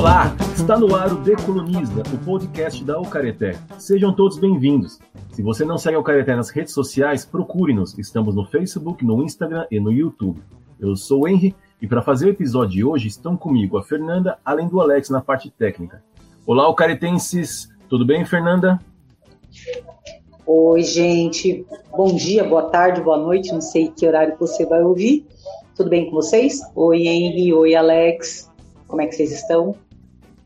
Olá, está no ar o Decoloniza, o podcast da Alcareté. Sejam todos bem-vindos. Se você não segue a Alcareté nas redes sociais, procure-nos. Estamos no Facebook, no Instagram e no YouTube. Eu sou o Henry e para fazer o episódio de hoje estão comigo a Fernanda, além do Alex na parte técnica. Olá, alcaretenses. Tudo bem, Fernanda? Oi, gente. Bom dia, boa tarde, boa noite. Não sei que horário você vai ouvir. Tudo bem com vocês? Oi, Henry. Oi, Alex. Como é que vocês estão?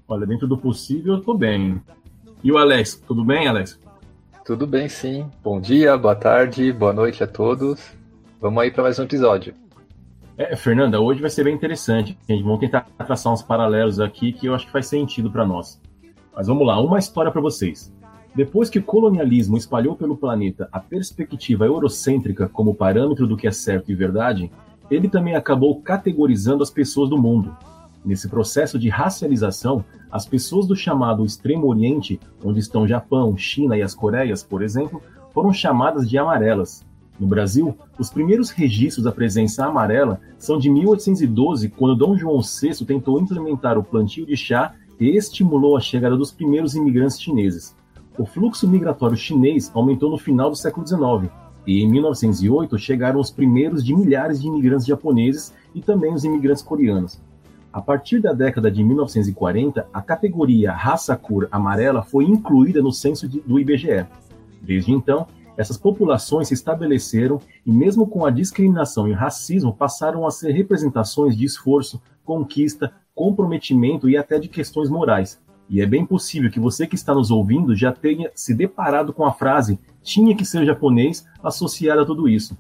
Olha, dentro do possível, eu tô bem. E o Alex, tudo bem, Alex? Tudo bem, sim. Bom dia, boa tarde, boa noite a todos. Vamos aí para mais um episódio. É, Fernanda, hoje vai ser bem interessante. A gente vamos tentar traçar uns paralelos aqui que eu acho que faz sentido para nós. Mas vamos lá, uma história para vocês. Depois que o colonialismo espalhou pelo planeta a perspectiva eurocêntrica como parâmetro do que é certo e verdade, ele também acabou categorizando as pessoas do mundo. Nesse processo de racialização, as pessoas do chamado Extremo Oriente, onde estão Japão, China e as Coreias, por exemplo, foram chamadas de amarelas. No Brasil, os primeiros registros da presença amarela são de 1812, quando Dom João VI tentou implementar o plantio de chá e estimulou a chegada dos primeiros imigrantes chineses. O fluxo migratório chinês aumentou no final do século XIX, e em 1908 chegaram os primeiros de milhares de imigrantes japoneses e também os imigrantes coreanos. A partir da década de 1940, a categoria raça cor amarela foi incluída no censo de, do IBGE. Desde então, essas populações se estabeleceram e, mesmo com a discriminação e o racismo, passaram a ser representações de esforço, conquista, comprometimento e até de questões morais. E é bem possível que você que está nos ouvindo já tenha se deparado com a frase tinha que ser japonês associada a tudo isso.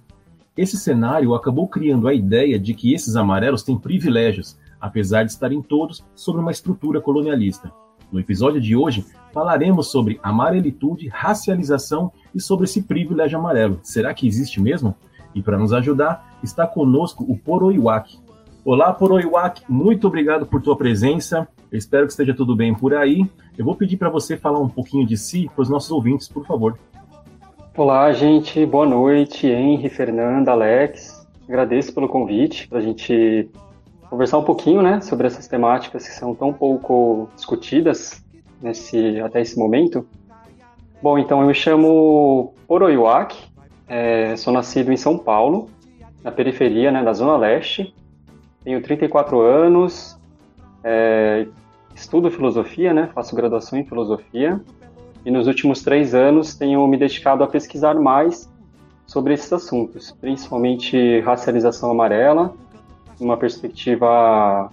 Esse cenário acabou criando a ideia de que esses amarelos têm privilégios, apesar de estarem todos sob uma estrutura colonialista. No episódio de hoje, falaremos sobre amarelitude, racialização e sobre esse privilégio amarelo. Será que existe mesmo? E para nos ajudar, está conosco o Poroiwak. Olá, Poroiwak, muito obrigado por tua presença. Eu espero que esteja tudo bem por aí. Eu vou pedir para você falar um pouquinho de si para os nossos ouvintes, por favor. Olá, gente. Boa noite. Henry, Fernanda, Alex. Agradeço pelo convite para a gente conversar um pouquinho, né, sobre essas temáticas que são tão pouco discutidas nesse até esse momento. Bom, então eu me chamo Oroiwak, é, sou nascido em São Paulo, na periferia, né, da Zona Leste. Tenho 34 anos, é, estudo filosofia, né, faço graduação em filosofia e nos últimos três anos tenho me dedicado a pesquisar mais sobre esses assuntos, principalmente racialização amarela uma perspectiva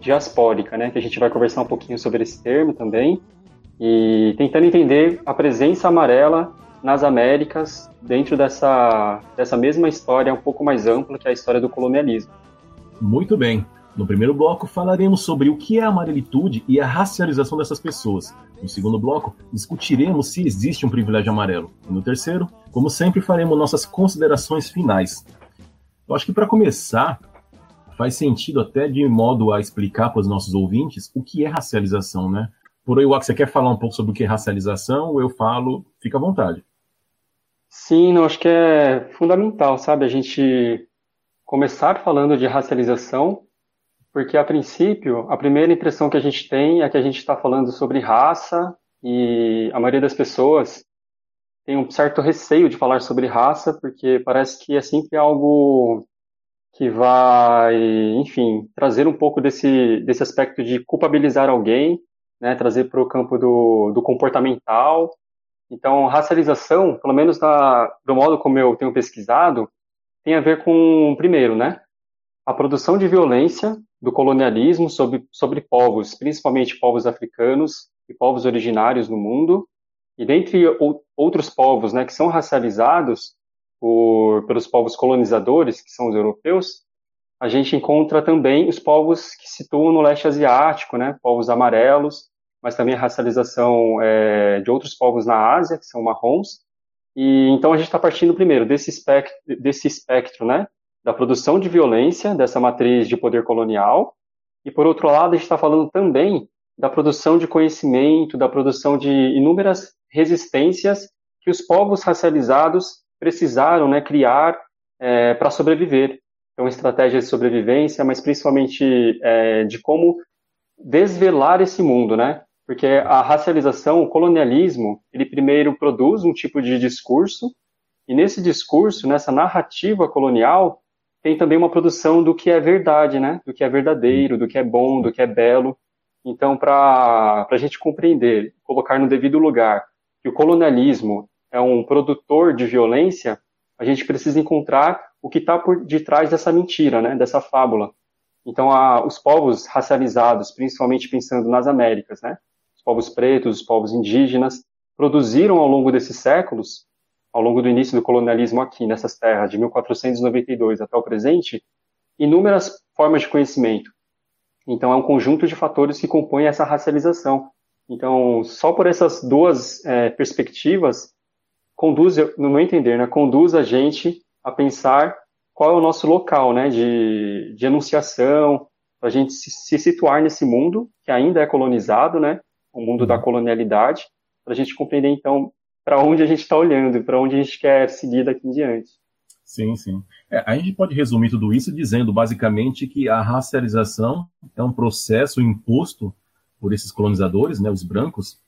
diaspórica, né, que a gente vai conversar um pouquinho sobre esse termo também, e tentando entender a presença amarela nas Américas dentro dessa, dessa mesma história um pouco mais ampla que é a história do colonialismo. Muito bem. No primeiro bloco falaremos sobre o que é a amarelitude e a racialização dessas pessoas. No segundo bloco, discutiremos se existe um privilégio amarelo. E no terceiro, como sempre, faremos nossas considerações finais. Eu acho que para começar, faz sentido até de modo a explicar para os nossos ouvintes o que é racialização, né? Por aí, você quer falar um pouco sobre o que é racialização? Eu falo, fica à vontade. Sim, não, acho que é fundamental, sabe, a gente começar falando de racialização, porque a princípio, a primeira impressão que a gente tem é que a gente está falando sobre raça e a maioria das pessoas tem um certo receio de falar sobre raça, porque parece que é sempre algo que vai, enfim, trazer um pouco desse, desse aspecto de culpabilizar alguém, né, trazer para o campo do, do comportamental. Então, racialização, pelo menos da, do modo como eu tenho pesquisado, tem a ver com, primeiro, né, a produção de violência do colonialismo sobre, sobre povos, principalmente povos africanos e povos originários no mundo, e dentre outros povos né, que são racializados, por, pelos povos colonizadores, que são os europeus, a gente encontra também os povos que se situam no leste asiático, né, povos amarelos, mas também a racialização é, de outros povos na Ásia, que são marrons. E então a gente está partindo primeiro desse espectro, desse espectro, né, da produção de violência dessa matriz de poder colonial, e por outro lado a gente está falando também da produção de conhecimento, da produção de inúmeras resistências que os povos racializados precisaram né, criar é, para sobreviver. Então, estratégias de sobrevivência, mas principalmente é, de como desvelar esse mundo, né? Porque a racialização, o colonialismo, ele primeiro produz um tipo de discurso, e nesse discurso, nessa narrativa colonial, tem também uma produção do que é verdade, né? Do que é verdadeiro, do que é bom, do que é belo. Então, para a gente compreender, colocar no devido lugar que o colonialismo é um produtor de violência, a gente precisa encontrar o que está por detrás dessa mentira, né? Dessa fábula. Então, a, os povos racializados, principalmente pensando nas Américas, né? Os povos pretos, os povos indígenas, produziram ao longo desses séculos ao longo do início do colonialismo aqui nessas terras, de 1492 até o presente, inúmeras formas de conhecimento. Então, é um conjunto de fatores que compõem essa racialização. Então, só por essas duas é, perspectivas, conduz, no meu entender, né, conduz a gente a pensar qual é o nosso local né, de, de enunciação, para a gente se, se, situar nesse mundo que ainda é colonizado, né, o mundo da colonialidade, para a gente compreender, então, para onde a gente está olhando, para onde a gente quer seguir daqui em diante. Sim, sim. É, a gente pode resumir tudo isso dizendo basicamente que a racialização é um processo imposto por esses colonizadores, né, os brancos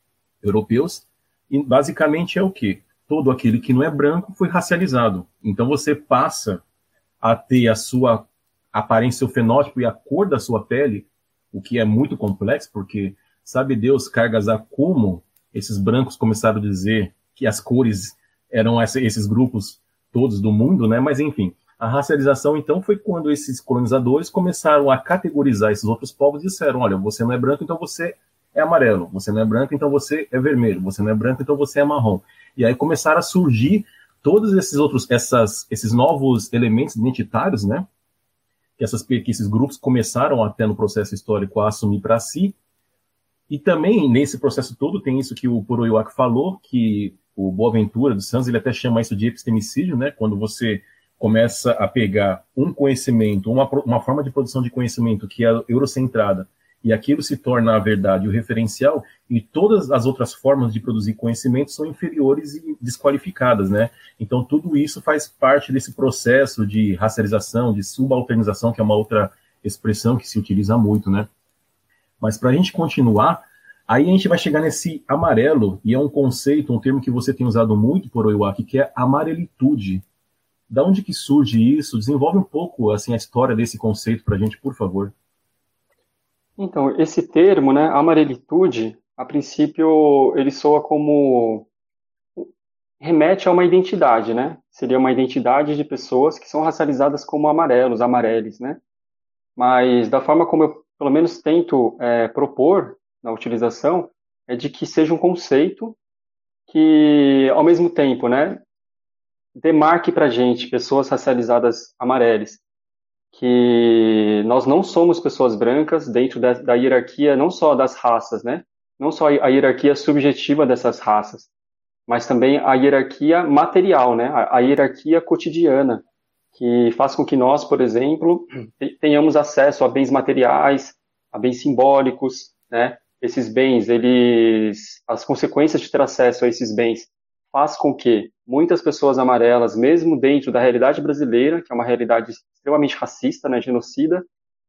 europeus, e basicamente é o que todo aquele que não é branco foi racializado. Então você passa a ter a sua aparência, o fenótipo e a cor da sua pele, o que é muito complexo, porque sabe Deus cargas a como esses brancos começaram a dizer que as cores eram esses grupos todos do mundo, né? Mas enfim, a racialização então foi quando esses colonizadores começaram a categorizar esses outros povos e disseram: olha, você não é branco, então você é amarelo, você não é branco, então você é vermelho, você não é branco, então você é marrom. E aí começaram a surgir todos esses outros, essas, esses novos elementos identitários, né? Que, essas, que esses grupos começaram até no processo histórico a assumir para si. E também nesse processo todo tem isso que o Poroiwak falou, que o Boaventura dos Santos, ele até chama isso de epistemicídio, né? Quando você começa a pegar um conhecimento, uma, uma forma de produção de conhecimento que é eurocentrada, e aquilo se torna a verdade, o referencial, e todas as outras formas de produzir conhecimento são inferiores e desqualificadas, né? Então, tudo isso faz parte desse processo de racialização, de subalternização, que é uma outra expressão que se utiliza muito, né? Mas para a gente continuar, Aí a gente vai chegar nesse amarelo, e é um conceito, um termo que você tem usado muito por Oiwaki, que é amarelitude. Da onde que surge isso? Desenvolve um pouco assim a história desse conceito para a gente, por favor. Então, esse termo, né, amarelitude, a princípio ele soa como remete a uma identidade, né? Seria uma identidade de pessoas que são racializadas como amarelos, amareles, né? Mas da forma como eu, pelo menos, tento é, propor na utilização é de que seja um conceito que, ao mesmo tempo, né, demarque para gente pessoas racializadas amarelas, que nós não somos pessoas brancas dentro da, da, hierarquia não só das raças, né, não só a hierarquia subjetiva dessas raças, mas também a hierarquia material, né, a, a hierarquia cotidiana, que faz com que nós, por exemplo, tenhamos acesso a bens materiais, a bens simbólicos, né, esses bens, eles, as consequências de ter acesso a esses bens faz com que muitas pessoas amarelas, mesmo dentro da realidade brasileira, que é uma realidade extremamente racista, né, genocida,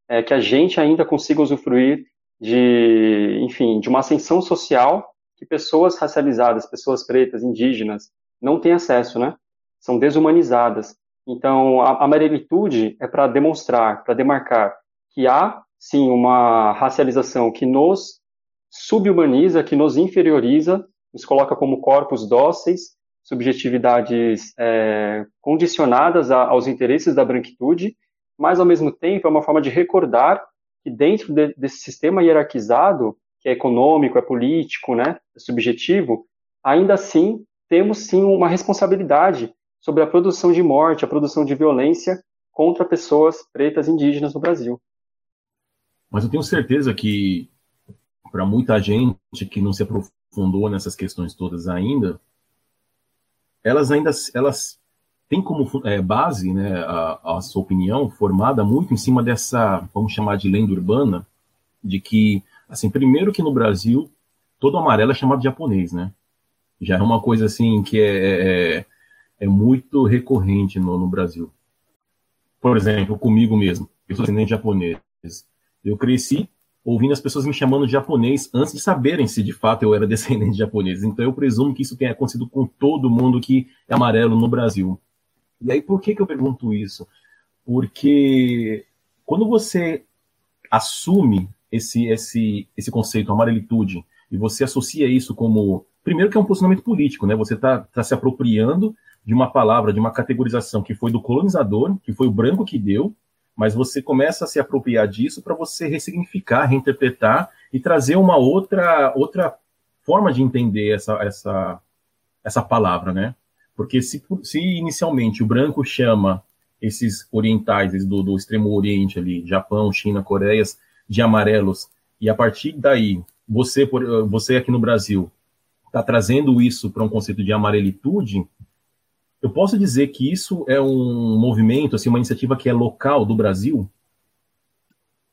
é, que a gente ainda consiga usufruir de, enfim, de uma ascensão social que pessoas racializadas, pessoas pretas, indígenas, não têm acesso, né? São desumanizadas. Então, a amarelitude é para demonstrar, para demarcar que há, sim, uma racialização que nos subhumaniza, que nos inferioriza, nos coloca como corpos dóceis, subjetividades é, condicionadas a, aos interesses da branquitude, mas ao mesmo tempo é uma forma de recordar que dentro de, desse sistema hierarquizado, que é econômico, é político, né, é subjetivo, ainda assim temos sim uma responsabilidade sobre a produção de morte, a produção de violência contra pessoas pretas indígenas no Brasil. Mas eu tenho certeza que para muita gente que não se aprofundou nessas questões todas ainda, elas ainda elas têm como é, base né, a, a, sua opinião formada muito em cima dessa, vamos chamar de lenda urbana, de que, assim, primeiro que no Brasil, todo amarelo é chamado de japonês, né? Já é uma coisa assim que é, é, é muito recorrente no, no Brasil. Por exemplo, comigo mesmo, eu sou descendente japonês. Eu cresci ouvindo as pessoas me chamando de japonês antes de saberem se de fato eu era descendente de japonês. Então eu presumo que isso tenha acontecido com todo mundo que é amarelo no Brasil. E aí por que, que eu pergunto isso? Porque quando você assume esse, esse, esse conceito, amarelitude, e você associa isso como. Primeiro, que é um posicionamento político, né? Você está tá se apropriando de uma palavra, de uma categorização que foi do colonizador, que foi o branco que deu, mas você começa a se apropriar disso para você ressignificar, reinterpretar e trazer uma outra outra forma de entender essa essa essa palavra, né? Porque se, se inicialmente o branco chama esses orientais do, do extremo oriente ali, Japão, China, Coreias, de amarelos, e a partir daí você você aqui no Brasil está trazendo isso para um conceito de amarelitude, eu posso dizer que isso é um movimento, assim, uma iniciativa que é local do Brasil?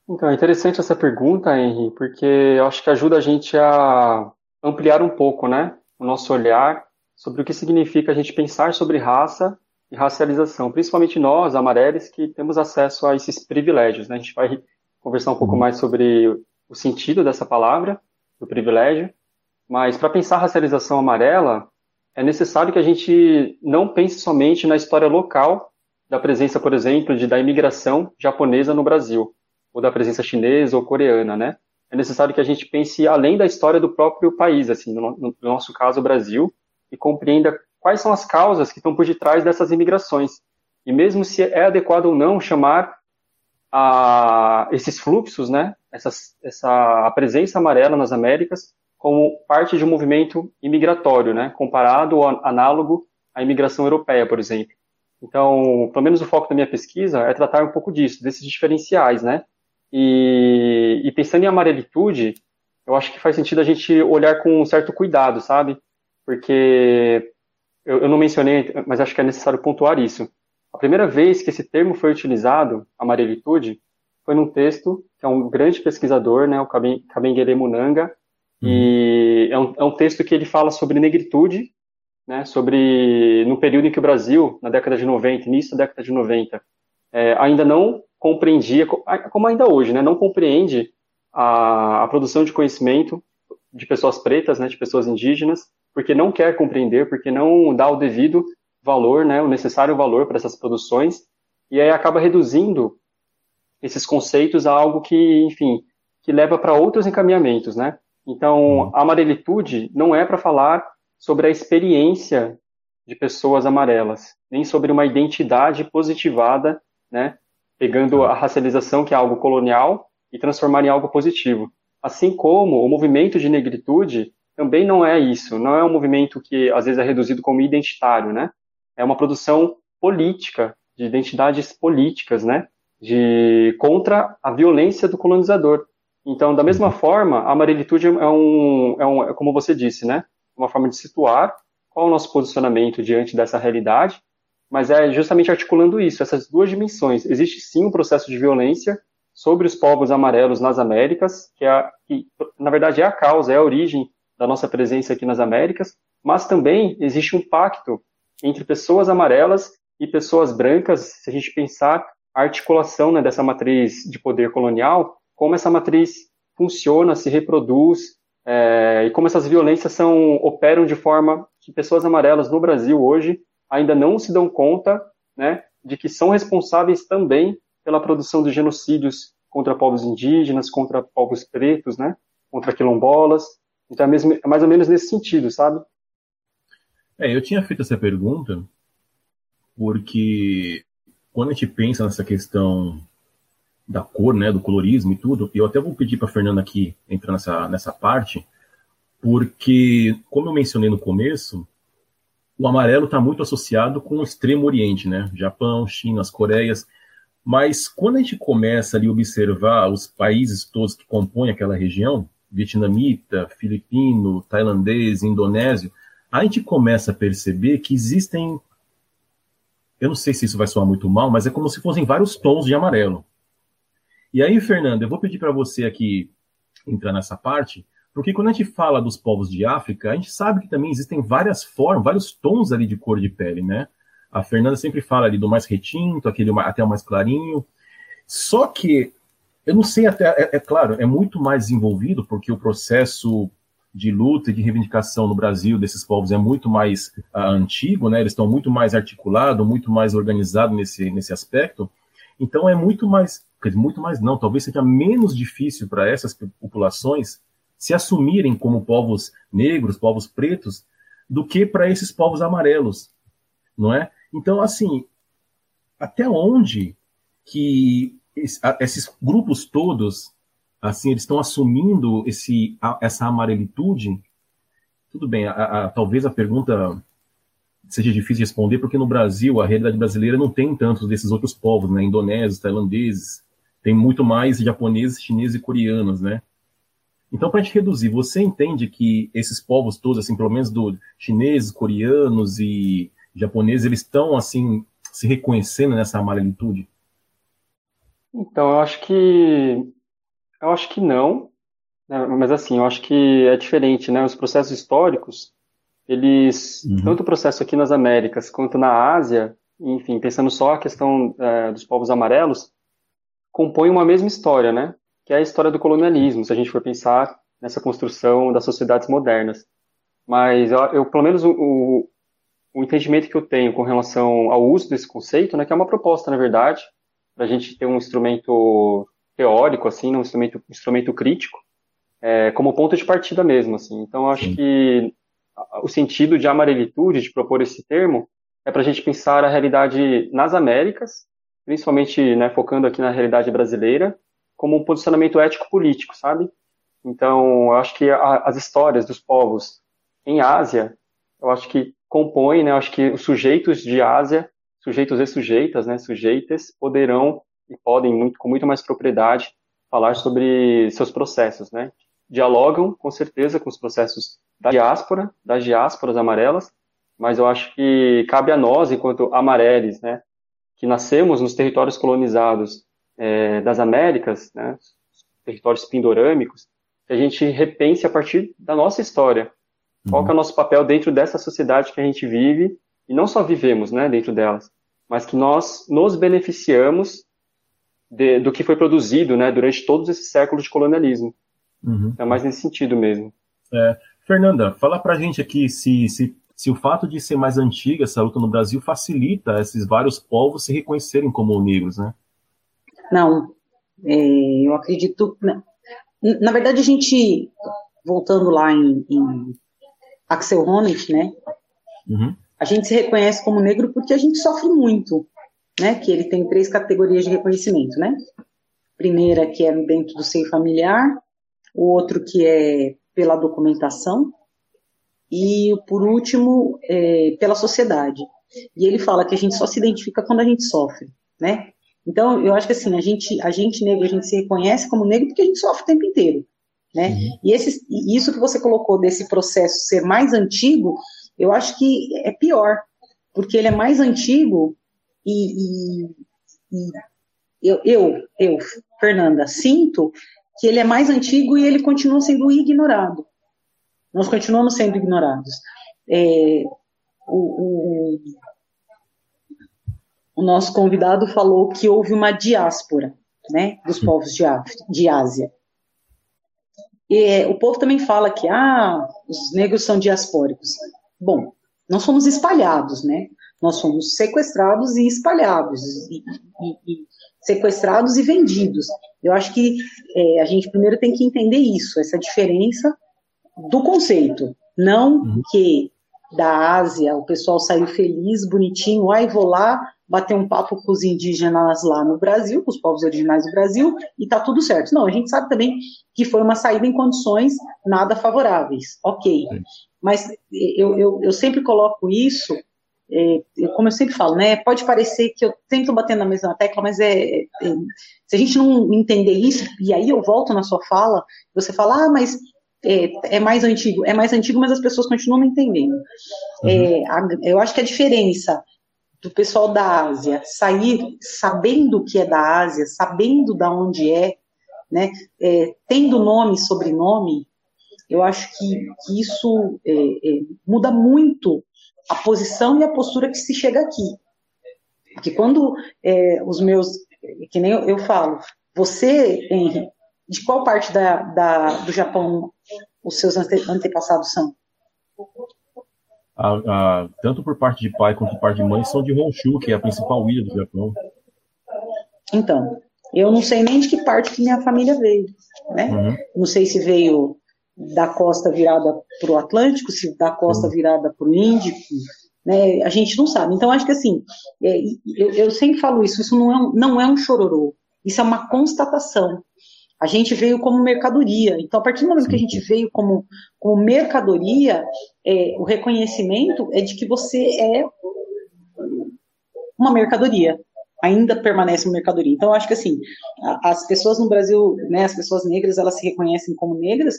Então, é interessante essa pergunta, Henry, porque eu acho que ajuda a gente a ampliar um pouco, né, o nosso olhar sobre o que significa a gente pensar sobre raça e racialização, principalmente nós, amarelos, que temos acesso a esses privilégios, né? A gente vai conversar um pouco uhum. mais sobre o sentido dessa palavra, do privilégio, mas para pensar racialização amarela, é necessário que a gente não pense somente na história local da presença, por exemplo, de, da imigração japonesa no Brasil, ou da presença chinesa ou coreana, né? É necessário que a gente pense além da história do próprio país, assim, no, no nosso caso, o Brasil, e compreenda quais são as causas que estão por detrás dessas imigrações. E mesmo se é adequado ou não chamar a, esses fluxos, né, essa, essa a presença amarela nas Américas, como parte de um movimento imigratório, né, comparado ou análogo à imigração europeia, por exemplo. Então, pelo menos o foco da minha pesquisa é tratar um pouco disso, desses diferenciais, né? E, e pensando em amarelitude, eu acho que faz sentido a gente olhar com um certo cuidado, sabe? Porque eu, eu não mencionei, mas acho que é necessário pontuar isso. A primeira vez que esse termo foi utilizado, amarelitude, foi num texto que é um grande pesquisador, né, o Kabengele Munanga, e é um, é um texto que ele fala sobre negritude, né, sobre no período em que o Brasil, na década de 90, início da década de 90, é, ainda não compreendia, como ainda hoje, né, não compreende a, a, produção de conhecimento de pessoas pretas, né, de pessoas indígenas, porque não quer compreender, porque não dá o devido valor, né, o necessário valor para essas produções, e aí acaba reduzindo esses conceitos a algo que, enfim, que leva para outros encaminhamentos, né? Então, uhum. a amarelitude não é para falar sobre a experiência de pessoas amarelas, nem sobre uma identidade positivada, né, pegando a racialização, que é algo colonial, e transformar em algo positivo. Assim como o movimento de negritude também não é isso, não é um movimento que às vezes é reduzido como identitário, né? É uma produção política, de identidades políticas, né? De contra a violência do colonizador. Então, da mesma forma, a amarelitude é um, é um, é como você disse, né? Uma forma de situar qual é o nosso posicionamento diante dessa realidade, mas é justamente articulando isso, essas duas dimensões. Existe sim um processo de violência sobre os povos amarelos nas Américas, que, é, que na verdade é a causa, é a origem da nossa presença aqui nas Américas, mas também existe um pacto entre pessoas amarelas e pessoas brancas, se a gente pensar a articulação né, dessa matriz de poder colonial como essa matriz funciona, se reproduz é, e como essas violências são, operam de forma que pessoas amarelas no Brasil hoje ainda não se dão conta né, de que são responsáveis também pela produção de genocídios contra povos indígenas, contra povos pretos, né, contra quilombolas. Então é, mesmo, é mais ou menos nesse sentido, sabe? É, eu tinha feito essa pergunta porque quando a gente pensa nessa questão da cor, né, do colorismo e tudo. E eu até vou pedir para Fernanda aqui entrar nessa, nessa parte, porque, como eu mencionei no começo, o amarelo está muito associado com o extremo oriente, né? Japão, China, as Coreias. Mas quando a gente começa a observar os países todos que compõem aquela região, vietnamita, filipino, tailandês, indonésio, a gente começa a perceber que existem. Eu não sei se isso vai soar muito mal, mas é como se fossem vários tons de amarelo. E aí, Fernando, eu vou pedir para você aqui entrar nessa parte, porque quando a gente fala dos povos de África, a gente sabe que também existem várias formas, vários tons ali de cor de pele, né? A Fernanda sempre fala ali do mais retinto, aquele até o mais clarinho. Só que eu não sei até, é, é, claro, é muito mais desenvolvido porque o processo de luta e de reivindicação no Brasil desses povos é muito mais uh, antigo, né? Eles estão muito mais articulados, muito mais organizados nesse, nesse aspecto. Então é muito mais, muito mais não, talvez seja menos difícil para essas populações se assumirem como povos negros, povos pretos, do que para esses povos amarelos, não é? Então, assim, até onde que esses grupos todos, assim, eles estão assumindo esse, essa amarelitude? Tudo bem, a, a, talvez a pergunta seja difícil de responder, porque no Brasil, a realidade brasileira não tem tantos desses outros povos, né? Indonésios, tailandeses, tem muito mais japoneses, chineses e coreanos, né? Então, para a gente reduzir, você entende que esses povos todos, assim, pelo menos do chineses, coreanos e japoneses, eles estão, assim, se reconhecendo nessa amarelitude? Então, eu acho que eu acho que não, né? mas assim, eu acho que é diferente, né? Os processos históricos, eles, uhum. tanto o processo aqui nas Américas quanto na Ásia, enfim, pensando só a questão é, dos povos amarelos, compõem uma mesma história, né? Que é a história do colonialismo, se a gente for pensar nessa construção das sociedades modernas. Mas eu, eu pelo menos o, o entendimento que eu tenho com relação ao uso desse conceito, né, que é uma proposta, na verdade, para a gente ter um instrumento teórico, assim, um instrumento, um instrumento crítico, é, como ponto de partida mesmo, assim. Então, eu acho que o sentido de amarelitude, de propor esse termo, é para a gente pensar a realidade nas Américas, principalmente né, focando aqui na realidade brasileira, como um posicionamento ético-político, sabe? Então, eu acho que a, as histórias dos povos em Ásia, eu acho que compõem, né, acho que os sujeitos de Ásia, sujeitos e sujeitas, né, sujeitas, poderão e podem muito, com muito mais propriedade falar sobre seus processos, né? Dialogam, com certeza, com os processos da diáspora, das diásporas amarelas, mas eu acho que cabe a nós, enquanto amareles, né, que nascemos nos territórios colonizados é, das Américas, né, territórios pindorâmicos, que a gente repense a partir da nossa história, qual que é o nosso papel dentro dessa sociedade que a gente vive, e não só vivemos né, dentro delas, mas que nós nos beneficiamos de, do que foi produzido né, durante todos esses séculos de colonialismo. Uhum. É mais nesse sentido mesmo. É, Fernanda, fala pra gente aqui se, se, se o fato de ser mais antiga essa luta no Brasil facilita esses vários povos se reconhecerem como negros, né? Não, é, eu acredito. Na, na, verdade, a gente, voltando lá em, em Axel Honneth, né? Uhum. A gente se reconhece como negro porque a gente sofre muito, né? Que ele tem três categorias de reconhecimento, né? Primeira que é dentro do seio familiar, o outro que é pela documentação e por último é, pela sociedade. E ele fala que a gente só se identifica quando a gente sofre, né? Então eu acho que assim a gente a gente negro a gente se reconhece como negro porque a gente sofre o tempo inteiro. Né? Uhum. E esse, isso que você colocou desse processo ser mais antigo, eu acho que é pior, porque ele é mais antigo e, e, e eu, eu, eu, Fernanda, sinto que ele é mais antigo e ele continua sendo ignorado. Nós continuamos sendo ignorados. É, o, o, o, nosso convidado falou que houve uma diáspora né, dos povos de, de Ásia. E, o povo também fala que ah, os negros são diaspóricos. Bom, nós somos espalhados, né? Nós somos sequestrados e espalhados, e, e, e sequestrados e vendidos. Eu acho que é, a gente primeiro tem que entender isso, essa diferença do conceito. Não uhum. que da Ásia o pessoal saiu feliz, bonitinho, ai, vou lá bater um papo com os indígenas lá no Brasil, com os povos originais do Brasil, e tá tudo certo. Não, a gente sabe também que foi uma saída em condições nada favoráveis, ok. Sim. Mas eu, eu, eu, sempre coloco isso, é, como eu sempre falo, né? Pode parecer que eu estou batendo na mesma tecla, mas é, é, se a gente não entender isso, e aí eu volto na sua fala, você fala, ah, mas é, é, mais antigo, é mais antigo, mas as pessoas continuam entendendo. Uhum. É, a, eu acho que a diferença do pessoal da Ásia sair sabendo que é da Ásia, sabendo da onde é, né, é, tendo nome e sobrenome, eu acho que, que isso é, é, muda muito a posição e a postura que se chega aqui. Porque quando é, os meus, que nem eu, eu falo, Você, Henry, de qual parte da, da, do Japão os seus ante, antepassados são? A, a, tanto por parte de pai quanto por parte de mãe são de Honshu, que é a principal ilha do Japão. Então, eu não sei nem de que parte que minha família veio, né? Uhum. Não sei se veio da costa virada para o Atlântico, se da costa uhum. virada para o Índico, né? A gente não sabe. Então, acho que assim, é, eu, eu, sempre falo isso, isso não é, um, não é um chororô, isso é uma constatação. A gente veio como mercadoria. Então, a partir do momento que a gente veio como, como mercadoria, é, o reconhecimento é de que você é uma mercadoria. Ainda permanece uma mercadoria. Então, acho que assim, as pessoas no Brasil, né, as pessoas negras, elas se reconhecem como negras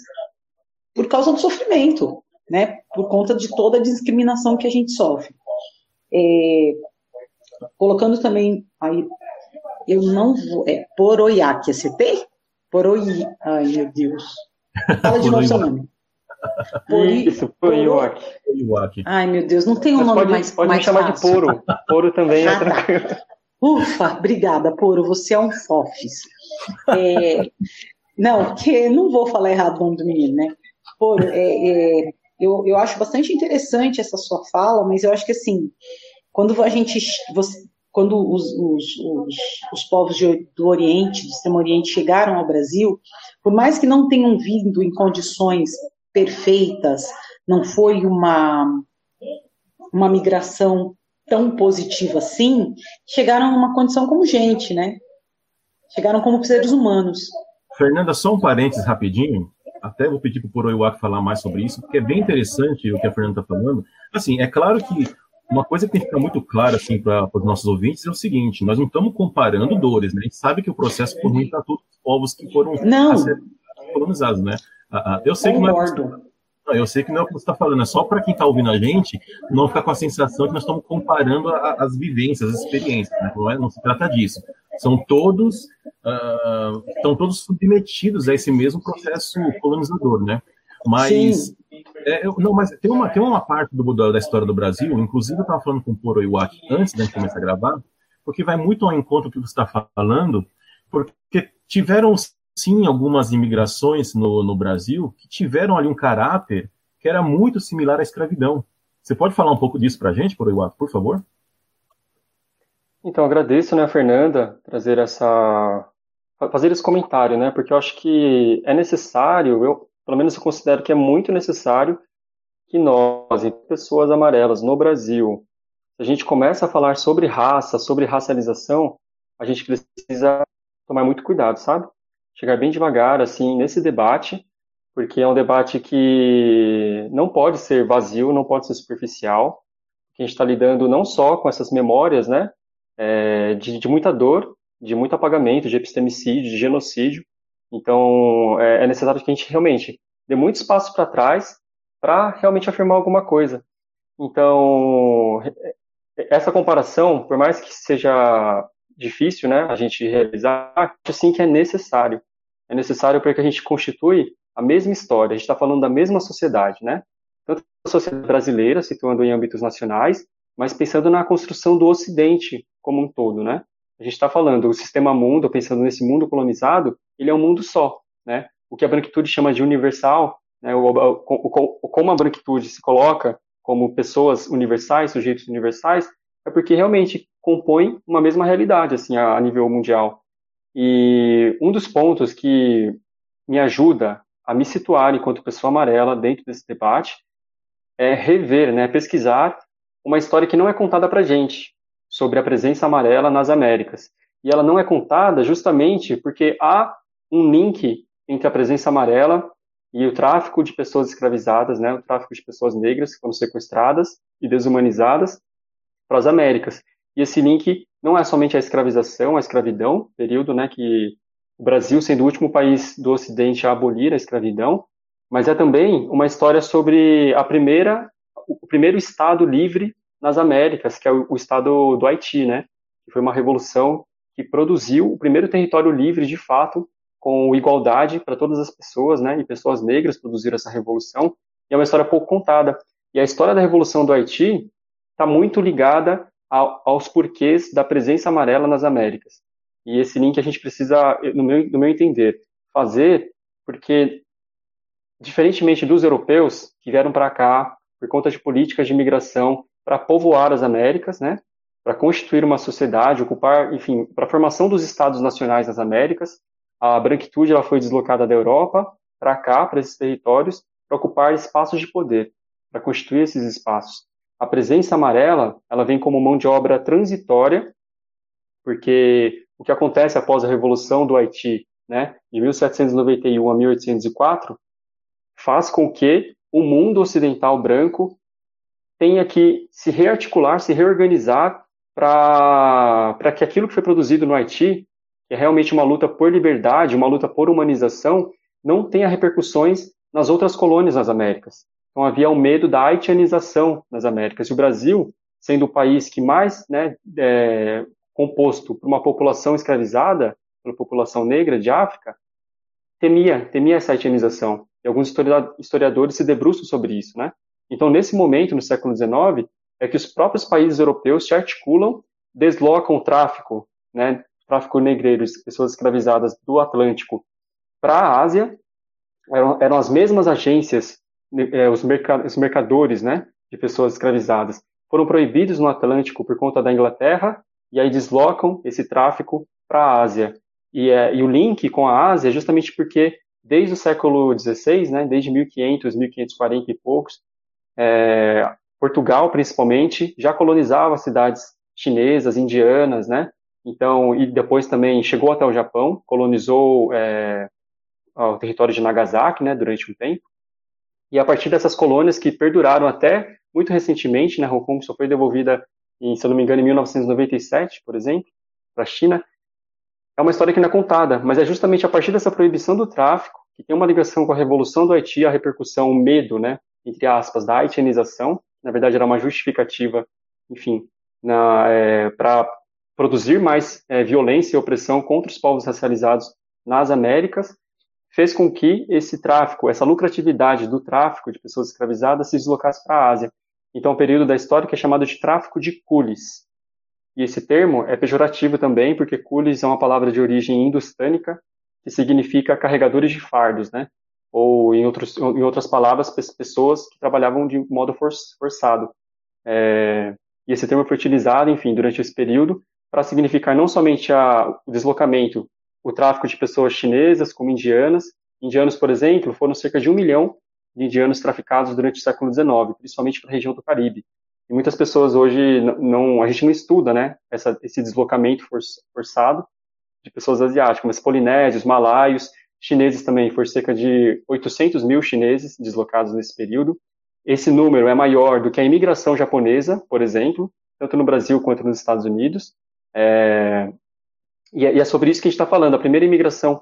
por causa do sofrimento, né, por conta de toda a discriminação que a gente sofre. É, colocando também aí, eu não vou, é, Poroiaque, acertei? Poroi. Ai, meu Deus. Fala de novo seu nome. Pori, Isso, Poroiuac. Ai, meu Deus, não tem um Mas nome pode, mais Pode mais me chamar fácil. de Poro. Poro também é ah, é tranquilo. Tá. Ufa, obrigada, Poro, você é um fofis. É, não, que não vou falar errado o nome do menino, né? Poro, é, é, eu, eu acho bastante interessante essa sua fala, mas eu acho que assim, quando a gente, você, quando os, os, os, os povos de, do Oriente, do Extremo Oriente, chegaram ao Brasil, por mais que não tenham vindo em condições perfeitas, não foi uma, uma migração tão positiva assim, chegaram numa condição como gente, né? Chegaram como seres humanos. Fernanda, só um parênteses rapidinho. Até vou pedir para o Poroiuac falar mais sobre isso, porque é bem interessante o que a Fernanda está falando. Assim, é claro que uma coisa que tem que ficar muito clara assim, para os nossos ouvintes é o seguinte: nós não estamos comparando dores, né? A gente sabe que o processo foi ruim para todos os povos que foram colonizados, né? Eu sei que não é, eu sei que não é o que você está falando, é só para quem está ouvindo a gente não ficar com a sensação que nós estamos comparando a, as vivências, as experiências, né? não, é, não se trata disso. São todos, uh, estão todos submetidos a esse mesmo processo colonizador, né? Mas é, eu, não, mas tem uma, tem uma parte do, da, da história do Brasil, inclusive eu estava falando com o Poro Iwaki antes da gente começar a gravar, porque vai muito ao encontro do que você está falando, porque tiveram sim algumas imigrações no, no Brasil que tiveram ali um caráter que era muito similar à escravidão. Você pode falar um pouco disso para a gente, Poro Iwaki, por favor? Então, agradeço, né, Fernanda, trazer essa fazer esse comentário, né? Porque eu acho que é necessário, eu pelo menos eu considero que é muito necessário que nós, pessoas amarelas no Brasil, a gente começa a falar sobre raça, sobre racialização, a gente precisa tomar muito cuidado, sabe? Chegar bem devagar, assim, nesse debate, porque é um debate que não pode ser vazio, não pode ser superficial, a gente está lidando não só com essas memórias, né, é, de, de, muita dor, de muito apagamento, de epistemicídio, de genocídio, então, é, é necessário que a gente realmente dê muito espaço para trás para realmente afirmar alguma coisa. Então, essa comparação, por mais que seja difícil, né, a gente realizar, acho sim que é necessário. É necessário porque a gente constitui a mesma história, a gente está falando da mesma sociedade, né? Tanto a sociedade brasileira, situando em âmbitos nacionais, mas pensando na construção do Ocidente como um todo, né? A gente está falando, o sistema mundo, pensando nesse mundo colonizado, ele é um mundo só, né? O que a branquitude chama de universal, né? O, o, o, como a branquitude se coloca como pessoas universais, sujeitos universais, é porque realmente compõe uma mesma realidade, assim, a, a nível mundial. E um dos pontos que me ajuda a me situar enquanto pessoa amarela dentro desse debate é rever, né, pesquisar uma história que não é contada para gente, sobre a presença amarela nas Américas. E ela não é contada justamente porque há um link entre a presença amarela e o tráfico de pessoas escravizadas, né, o tráfico de pessoas negras que foram sequestradas e desumanizadas para as Américas. E esse link não é somente a escravização, a escravidão, período né, que o Brasil sendo o último país do Ocidente a abolir a escravidão, mas é também uma história sobre a primeira, o primeiro Estado livre nas Américas, que é o, o estado do Haiti, né? Que foi uma revolução que produziu o primeiro território livre, de fato, com igualdade para todas as pessoas, né? E pessoas negras produziram essa revolução. E é uma história pouco contada. E a história da revolução do Haiti está muito ligada ao, aos porquês da presença amarela nas Américas. E esse link a gente precisa, no meu, no meu entender, fazer, porque, diferentemente dos europeus que vieram para cá por conta de políticas de imigração para povoar as Américas, né, para constituir uma sociedade, ocupar, enfim, para a formação dos estados nacionais nas Américas, a branquitude ela foi deslocada da Europa para cá, para esses territórios, para ocupar espaços de poder, para constituir esses espaços. A presença amarela, ela vem como mão de obra transitória, porque o que acontece após a Revolução do Haiti, né, de 1791 a 1804, faz com que o mundo ocidental branco tenha que se rearticular, se reorganizar para que aquilo que foi produzido no Haiti, é realmente uma luta por liberdade, uma luta por humanização, não tenha repercussões nas outras colônias nas Américas. Então havia o medo da haitianização nas Américas. E o Brasil, sendo o país que mais né, é, composto por uma população escravizada, pela população negra de África, temia, temia essa haitianização. E alguns historiadores se debruçam sobre isso, né? Então, nesse momento, no século XIX, é que os próprios países europeus se articulam, deslocam o tráfico, né, tráfico negreiro, pessoas escravizadas do Atlântico para a Ásia, eram, eram, as mesmas agências, é, os, os mercadores, né, de pessoas escravizadas, foram proibidos no Atlântico por conta da Inglaterra e aí deslocam esse tráfico para a Ásia. E, é, e, o link com a Ásia é justamente porque desde o século XVI, né, desde 1500, 1540 e poucos, é, Portugal principalmente já colonizava cidades chinesas, indianas, né? Então e depois também chegou até o Japão, colonizou é, o território de Nagasaki, né, durante um tempo. E a partir dessas colônias que perduraram até muito recentemente, né, Hong Kong só foi devolvida em, se eu não me engano, em 1997, por exemplo, para a China, é uma história que não é contada, mas é justamente a partir dessa proibição do tráfico, que tem uma ligação com a Revolução do Haiti, a repercussão, o medo, né, entre aspas, da haitianização, na verdade era uma justificativa, enfim, é, para produzir mais é, violência e opressão contra os povos racializados nas Américas, fez com que esse tráfico, essa lucratividade do tráfico de pessoas escravizadas se deslocasse para a Ásia. Então, o período da história que é chamado de tráfico de coolies. E esse termo é pejorativo também, porque coolies é uma palavra de origem indostânica, que significa carregadores de fardos, né? Ou, em, outros, em outras palavras, pessoas que trabalhavam de modo forçado. É, e esse termo foi utilizado, enfim, durante esse período, para significar não somente a, o deslocamento, o tráfico de pessoas chinesas como indianas. Indianos, por exemplo, foram cerca de um milhão de indianos traficados durante o século XIX, principalmente para a região do Caribe. E muitas pessoas hoje não, a gente não estuda, né, essa, esse deslocamento forçado de pessoas asiáticas, mas polinésios, malaios, chineses também, foram cerca de 800 mil chineses deslocados nesse período. Esse número é maior do que a imigração japonesa, por exemplo, tanto no Brasil quanto nos Estados Unidos. É, e, é, e, é sobre isso que a gente está falando. A primeira imigração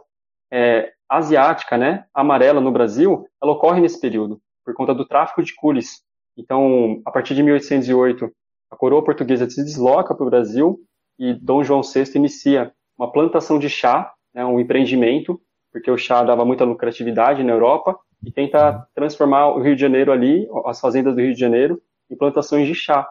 é, asiática, né, amarela no Brasil, ela ocorre nesse período, por conta do tráfico de cules. Então, a partir de 1808, a coroa portuguesa se desloca para o Brasil e Dom João VI inicia uma plantação de chá, né, um empreendimento, porque o chá dava muita lucratividade na Europa, e tenta transformar o Rio de Janeiro ali, as fazendas do Rio de Janeiro, em plantações de chá,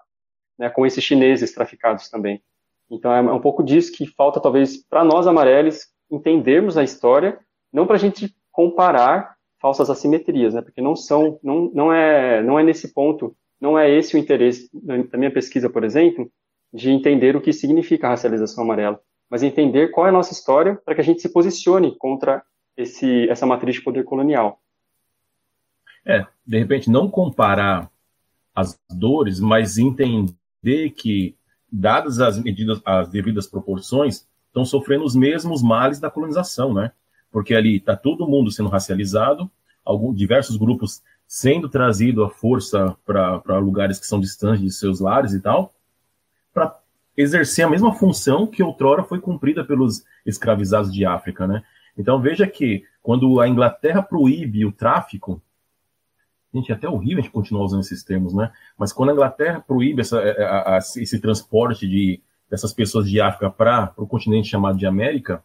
né, com esses chineses traficados também. Então é um pouco disso que falta, talvez, para nós amarelos entendermos a história, não para a gente comparar falsas assimetrias, né, porque não são, não, não, é, não é nesse ponto, não é esse o interesse da minha pesquisa, por exemplo, de entender o que significa a racialização amarela mas entender qual é a nossa história para que a gente se posicione contra esse, essa matriz de poder colonial. É, de repente não comparar as dores, mas entender que, dadas as medidas, as devidas proporções, estão sofrendo os mesmos males da colonização, né? Porque ali está todo mundo sendo racializado, alguns, diversos grupos sendo trazidos à força para lugares que são distantes de seus lares e tal, para exercer a mesma função que outrora foi cumprida pelos escravizados de África, né? Então veja que quando a Inglaterra proíbe o tráfico, gente, é até horrível a gente continuar usando esses termos, né? Mas quando a Inglaterra proíbe essa, é, a, a, esse transporte de, dessas pessoas de África para o continente chamado de América,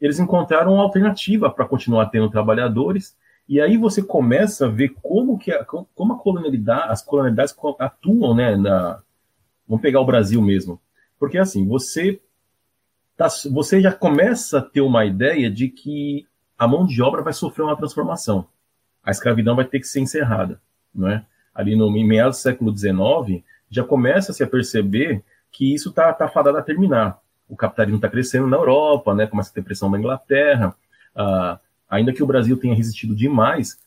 eles encontraram uma alternativa para continuar tendo trabalhadores, e aí você começa a ver como que a, como a colonialidade, as colonialidades atuam né, na, Vamos pegar o Brasil mesmo. Porque assim, você tá, você já começa a ter uma ideia de que a mão de obra vai sofrer uma transformação. A escravidão vai ter que ser encerrada, não é? Ali no meados do século XIX, já começa-se a perceber que isso está tá fadado a terminar. O capitalismo está crescendo na Europa, né? Começa a ter pressão na Inglaterra. Ah, ainda que o Brasil tenha resistido demais,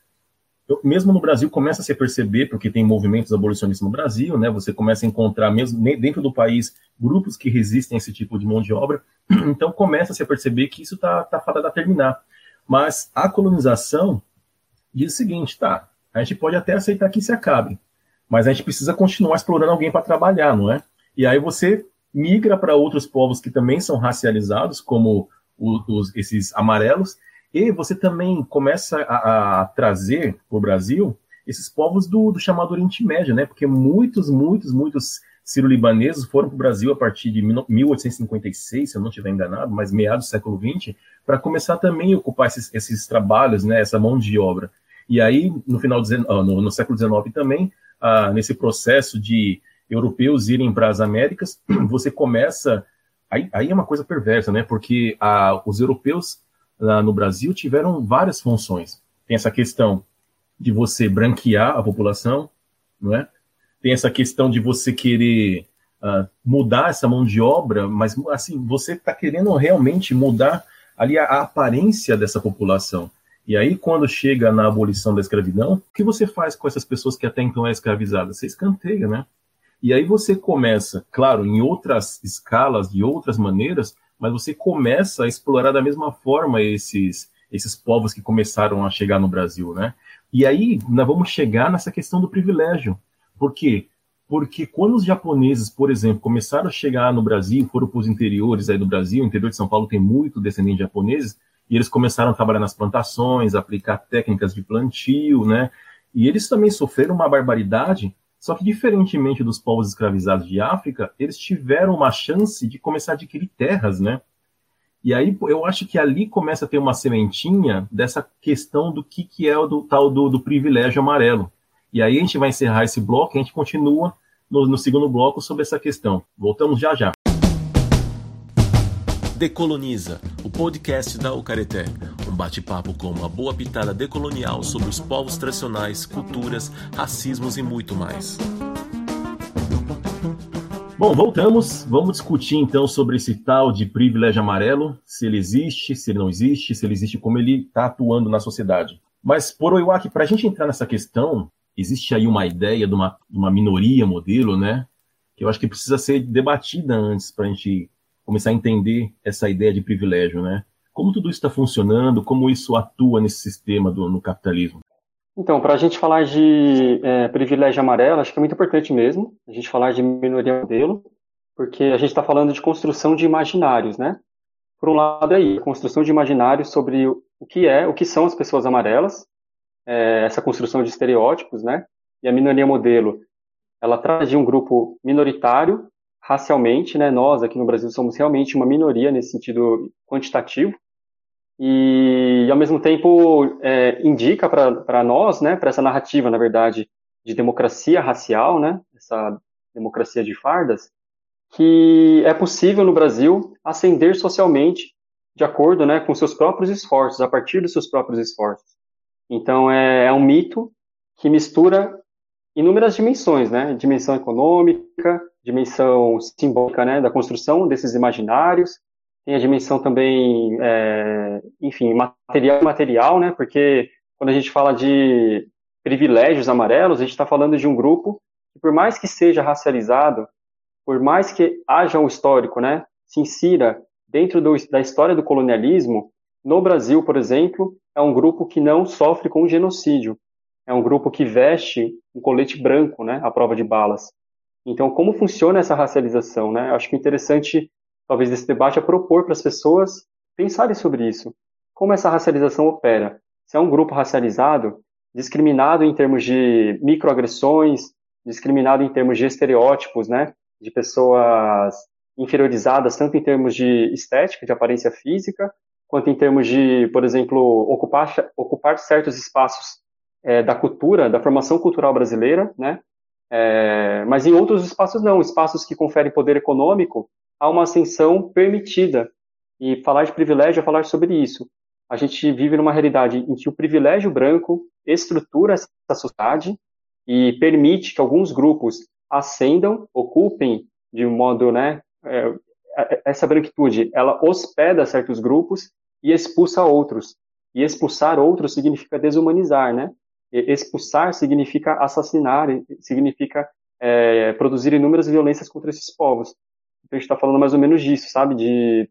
mesmo no Brasil começa a se perceber, porque tem movimentos abolicionistas no Brasil, né? Você começa a encontrar mesmo dentro do país grupos que resistem a esse tipo de mão de obra. Então começa a se perceber que isso está tá fadado a terminar. Mas a colonização diz o seguinte, tá? A gente pode até aceitar que se acabe, mas a gente precisa continuar explorando alguém para trabalhar, não é? E aí você migra para outros povos que também são racializados, como os, esses amarelos, e você também começa a, a trazer para o Brasil esses povos do, do, chamado Oriente Médio, né? Porque muitos, muitos, muitos sírio-libaneses foram para o Brasil a partir de 1856, se eu não estiver enganado, mas meados do século XX, para começar também a ocupar esses, esses, trabalhos, né? Essa mão de obra. E aí, no final ah, no, no século XIX também, ah, nesse processo de europeus irem para as Américas, você começa. Aí, aí, é uma coisa perversa, né? Porque ah, os europeus no Brasil tiveram várias funções. Tem essa questão de você branquear a população, não é? Tem essa questão de você querer uh, mudar essa mão de obra, mas assim você está querendo realmente mudar ali a, a, aparência dessa população. E aí, quando chega na abolição da escravidão, o que você faz com essas pessoas que até então eram escravizadas? Você escanteia, né? E aí você começa, claro, em outras escalas, de outras maneiras, mas você começa a explorar da mesma forma esses, esses povos que começaram a chegar no Brasil, né? E aí nós vamos chegar nessa questão do privilégio. Por quê? Porque quando os japoneses, por exemplo, começaram a chegar no Brasil, foram para os interiores aí do Brasil, o interior de São Paulo tem muito descendente de japoneses, e eles começaram a trabalhar nas plantações, aplicar técnicas de plantio, né? E eles também sofreram uma barbaridade só que, diferentemente dos povos escravizados de África, eles tiveram uma chance de começar a adquirir terras, né? E aí eu acho que ali começa a ter uma sementinha dessa questão do que, que é o do, tal do, do privilégio amarelo. E aí a gente vai encerrar esse bloco e a gente continua no, no segundo bloco sobre essa questão. Voltamos já já. Decoloniza, podcast da Ucareté. Um bate-papo com uma boa pitada decolonial sobre os povos tradicionais, culturas, racismos e muito mais. Bom, voltamos. Vamos discutir então sobre esse tal de privilégio amarelo, se ele existe, se ele não existe, se ele existe, como ele está atuando na sociedade. Mas, por Oiwaki, para a gente entrar nessa questão, existe aí uma ideia de uma, de uma minoria modelo, né? Que eu acho que precisa ser debatida antes para a gente começar a entender essa ideia de privilégio, né? Como tudo isso está funcionando, como isso atua nesse sistema do, no capitalismo? Então, para a gente falar de é, privilégio amarelo, acho que é muito importante mesmo a gente falar de minoria modelo, porque a gente está falando de construção de imaginários, né? Por um lado é aí, construção de imaginários sobre o que é, o que são as pessoas amarelas, é, essa construção de estereótipos, né? E a minoria modelo, ela traz de um grupo minoritário racialmente, né, nós aqui no Brasil somos realmente uma minoria nesse sentido quantitativo, e ao mesmo tempo é, indica para nós, né, para essa narrativa, na verdade, de democracia racial, né, essa democracia de fardas, que é possível no Brasil ascender socialmente de acordo né, com seus próprios esforços, a partir dos seus próprios esforços. Então é, é um mito que mistura inúmeras dimensões, né? Dimensão econômica, dimensão simbólica, né? Da construção desses imaginários, tem a dimensão também, é, enfim, material material, né? Porque quando a gente fala de privilégios amarelos, a gente está falando de um grupo que, por mais que seja racializado, por mais que haja um histórico, né? Se insira dentro do, da história do colonialismo, no Brasil, por exemplo, é um grupo que não sofre com genocídio é um grupo que veste um colete branco, né, à prova de balas. Então, como funciona essa racialização, né? Acho que interessante, talvez, desse debate é propor para as pessoas pensarem sobre isso. Como essa racialização opera? Se é um grupo racializado, discriminado em termos de microagressões, discriminado em termos de estereótipos, né? De pessoas inferiorizadas, tanto em termos de estética, de aparência física, quanto em termos de, por exemplo, ocupar, ocupar certos espaços é, da cultura, da formação cultural brasileira, né? É, mas em outros espaços não, espaços que conferem poder econômico, há uma ascensão permitida E falar de privilégio é falar sobre isso. A gente vive numa realidade em que o privilégio branco estrutura essa sociedade e permite que alguns grupos ascendam, ocupem de modo, né, é, essa branquitude, ela hospeda certos grupos e expulsa outros. E expulsar outros significa desumanizar, né? Expulsar significa assassinar, significa é, produzir inúmeras violências contra esses povos. Então a gente está falando mais ou menos disso, sabe? De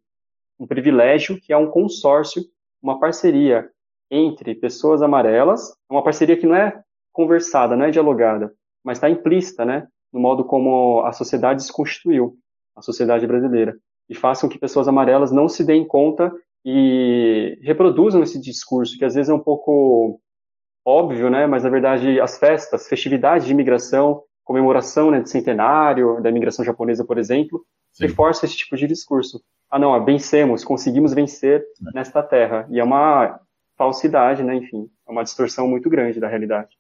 um privilégio que é um consórcio, uma parceria entre pessoas amarelas, uma parceria que não é conversada, não é dialogada, mas está implícita, né? No modo como a sociedade se constituiu a sociedade brasileira, e façam que pessoas amarelas não se deem conta e reproduzam esse discurso, que às vezes é um pouco óbvio, né? Mas na verdade as festas, festividades de imigração, comemoração né, de centenário da imigração japonesa, por exemplo, Sim. reforça esse tipo de discurso. Ah, não, vencemos, conseguimos vencer é. nesta terra. E é uma falsidade, né? Enfim, é uma distorção muito grande da realidade.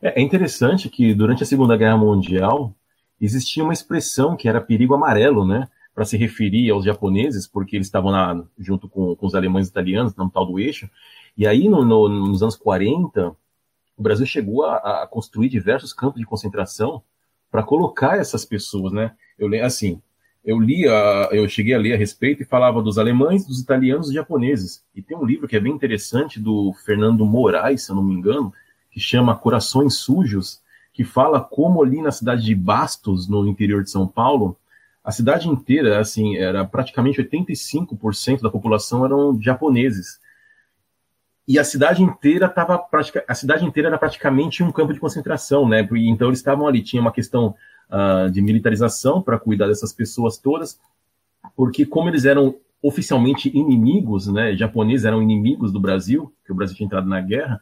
É, é interessante que durante a Segunda Guerra Mundial existia uma expressão que era perigo amarelo, né? Para se referir aos japoneses, porque eles estavam lá junto com, com os alemães e italianos, no tal do eixo. E aí, no, no, nos anos 40, o Brasil chegou a, a construir diversos campos de concentração para colocar essas pessoas, né? Eu assim, eu li, a, eu cheguei a ler a respeito e falava dos alemães, dos italianos, dos japoneses. E tem um livro que é bem interessante do Fernando Moraes, se eu não me engano, que chama Corações Sujos, que fala como ali na cidade de Bastos, no interior de São Paulo, a cidade inteira, assim, era praticamente 85% da população eram japoneses. E a cidade inteira estava a cidade inteira era praticamente um campo de concentração, né? Então eles estavam ali, tinha uma questão uh, de militarização para cuidar dessas pessoas todas, porque como eles eram oficialmente inimigos, né? Japoneses eram inimigos do Brasil, que o Brasil tinha entrado na guerra,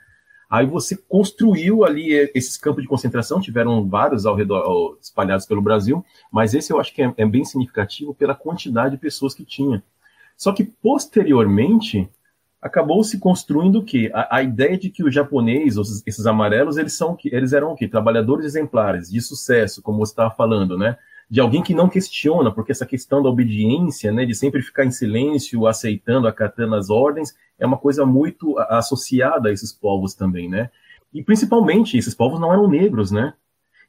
Aí você construiu ali esses campos de concentração, tiveram vários ao redor, espalhados pelo Brasil, mas esse eu acho que é, é bem significativo pela quantidade de pessoas que tinha. Só que posteriormente acabou se construindo o quê? A, a, ideia de que o japonês, esses amarelos, eles são eles eram o quê? Trabalhadores exemplares, de sucesso, como você estava falando, né? de alguém que não questiona, porque essa questão da obediência, né, de sempre ficar em silêncio, aceitando, acatando as ordens, é uma coisa muito associada a esses povos também, né? E principalmente, esses povos não eram negros, né?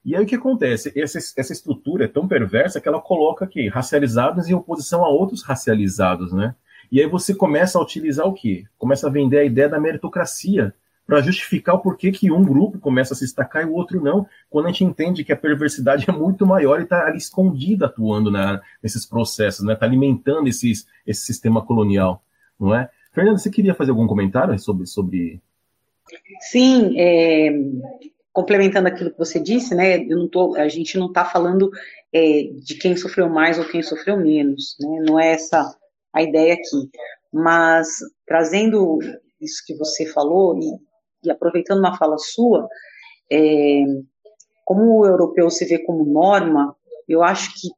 E aí o que acontece? Essa, essa estrutura é tão perversa que ela coloca aqui racializados em oposição a outros racializados, né? E aí você começa a utilizar o quê? Começa a vender a ideia da meritocracia, para justificar o porquê que um grupo começa a se destacar e o outro não, quando a gente entende que a perversidade é muito maior e está ali escondida atuando na, nesses processos, está né? Tá alimentando esses, esse sistema colonial, não é? Fernanda, você queria fazer algum comentário sobre... sobre... Sim, é, complementando aquilo que você disse, né, tô, a gente não está falando é, de quem sofreu mais ou quem sofreu menos, né, não é essa a ideia aqui, mas trazendo isso que você falou e e aproveitando uma fala sua, é, como o europeu se vê como norma, eu acho que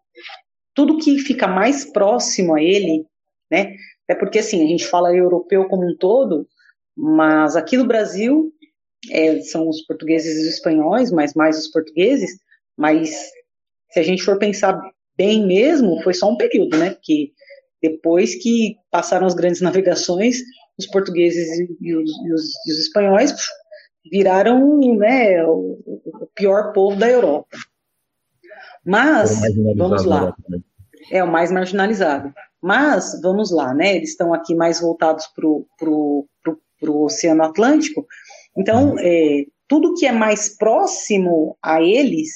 tudo que fica mais próximo a ele, né, é porque assim, a gente fala europeu como um todo, mas aqui no Brasil é, são os portugueses e os espanhóis, mas mais os portugueses, mas se a gente for pensar bem mesmo, foi só um período, né, que depois que passaram as grandes navegações, os portugueses e os, e os, e os espanhóis viraram né, o, o, pior povo da Europa. Mas, vamos lá. É o mais marginalizado. Mas, vamos lá, né? Eles estão aqui mais voltados para o Oceano Atlântico. Então, uhum. é, tudo que é mais próximo a eles,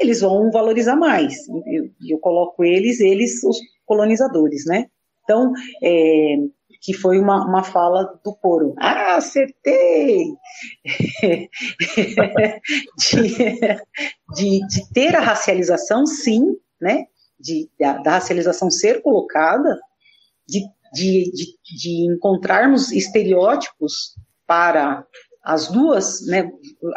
eles vão valorizar mais. Eu, eu, coloco eles, eles, os colonizadores, né? Então, é, que foi uma, uma fala do coro. Ah, acertei! de, de, de, ter a racialização, sim, né? De, da, da racialização ser colocada, de, de, de, de encontrarmos estereótipos para as duas, né?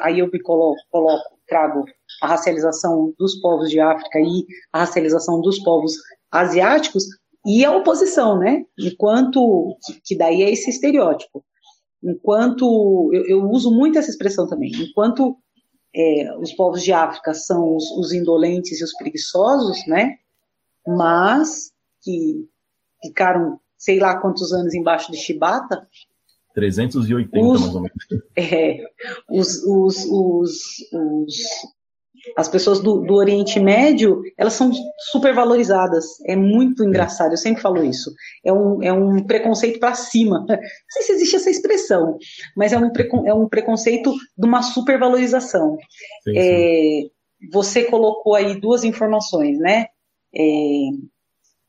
Aí eu me coloco, coloco, trago a racialização dos povos de África e a racialização dos povos asiáticos, e a oposição, né? Enquanto, que daí é esse estereótipo. Enquanto, eu, eu uso muito essa expressão também, enquanto é, os povos de África são os, os, indolentes e os preguiçosos, né? Mas que ficaram sei lá quantos anos embaixo de Chibata. 380, os, mais ou menos. É, os, os, os, os as pessoas do, do, Oriente Médio, elas são supervalorizadas. É muito engraçado, eu sempre falo isso. É um, é um preconceito para cima. Não sei se existe essa expressão, mas é um, precon, é um preconceito de uma supervalorização. Sim, sim. É, você colocou aí duas informações, né? É,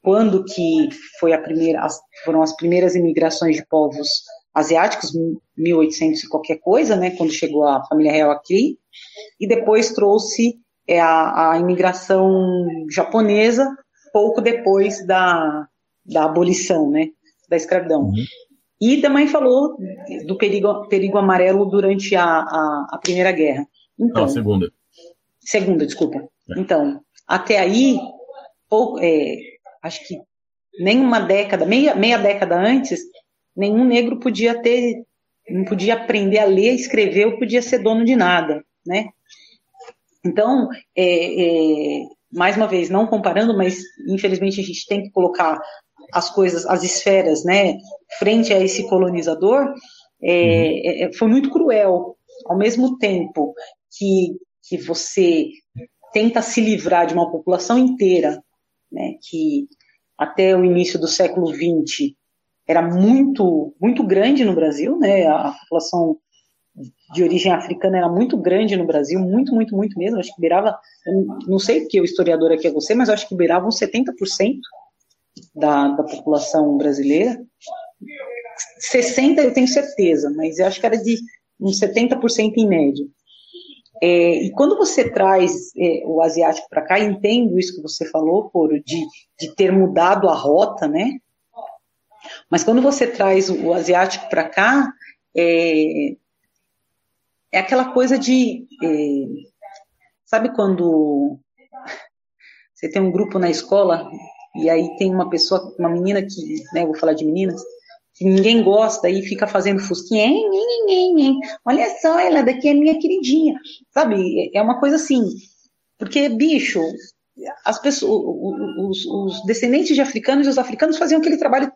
quando que foi a primeira, as, foram as primeiras imigrações de povos asiáticos, 1800 e qualquer coisa, né? Quando chegou a família real aqui e depois trouxe é, a, a imigração japonesa pouco depois da, da abolição, né, da escravidão. Uhum. E também falou do perigo, perigo amarelo durante a, a, a Primeira Guerra. Então, segunda. Segunda, desculpa. É. Então, até aí, pou, é, acho que nem uma década, meia, meia década antes, nenhum negro podia ter, não podia aprender a ler, escrever, ou podia ser dono de nada né? Então, é, é, mais uma vez, não comparando, mas infelizmente a gente tem que colocar as coisas, as esferas, né, frente a esse colonizador, é, uhum. é, é foi muito cruel. Ao mesmo tempo que, que você tenta se livrar de uma população inteira, né, que até o início do século XX era muito, muito grande no Brasil, né, a população de origem africana era muito grande no Brasil, muito, muito, muito mesmo. Acho que beirava, não sei porque o historiador aqui é você, mas acho que beirava uns 70% da, da população brasileira. 60% eu tenho certeza, mas eu acho que era de uns 70% em média. É, e quando você traz é, o asiático para cá, entendo isso que você falou, Coro, de, de ter mudado a rota, né? Mas quando você traz o, asiático para cá, é, é aquela coisa de. É, sabe quando você tem um grupo na escola e aí tem uma pessoa, uma menina que, né, vou falar de meninas, que ninguém gosta e fica fazendo fusquinha, olha só, ela daqui é minha queridinha, sabe? É uma coisa assim, porque, bicho, as pessoas, os, os descendentes de africanos e os africanos faziam aquele trabalho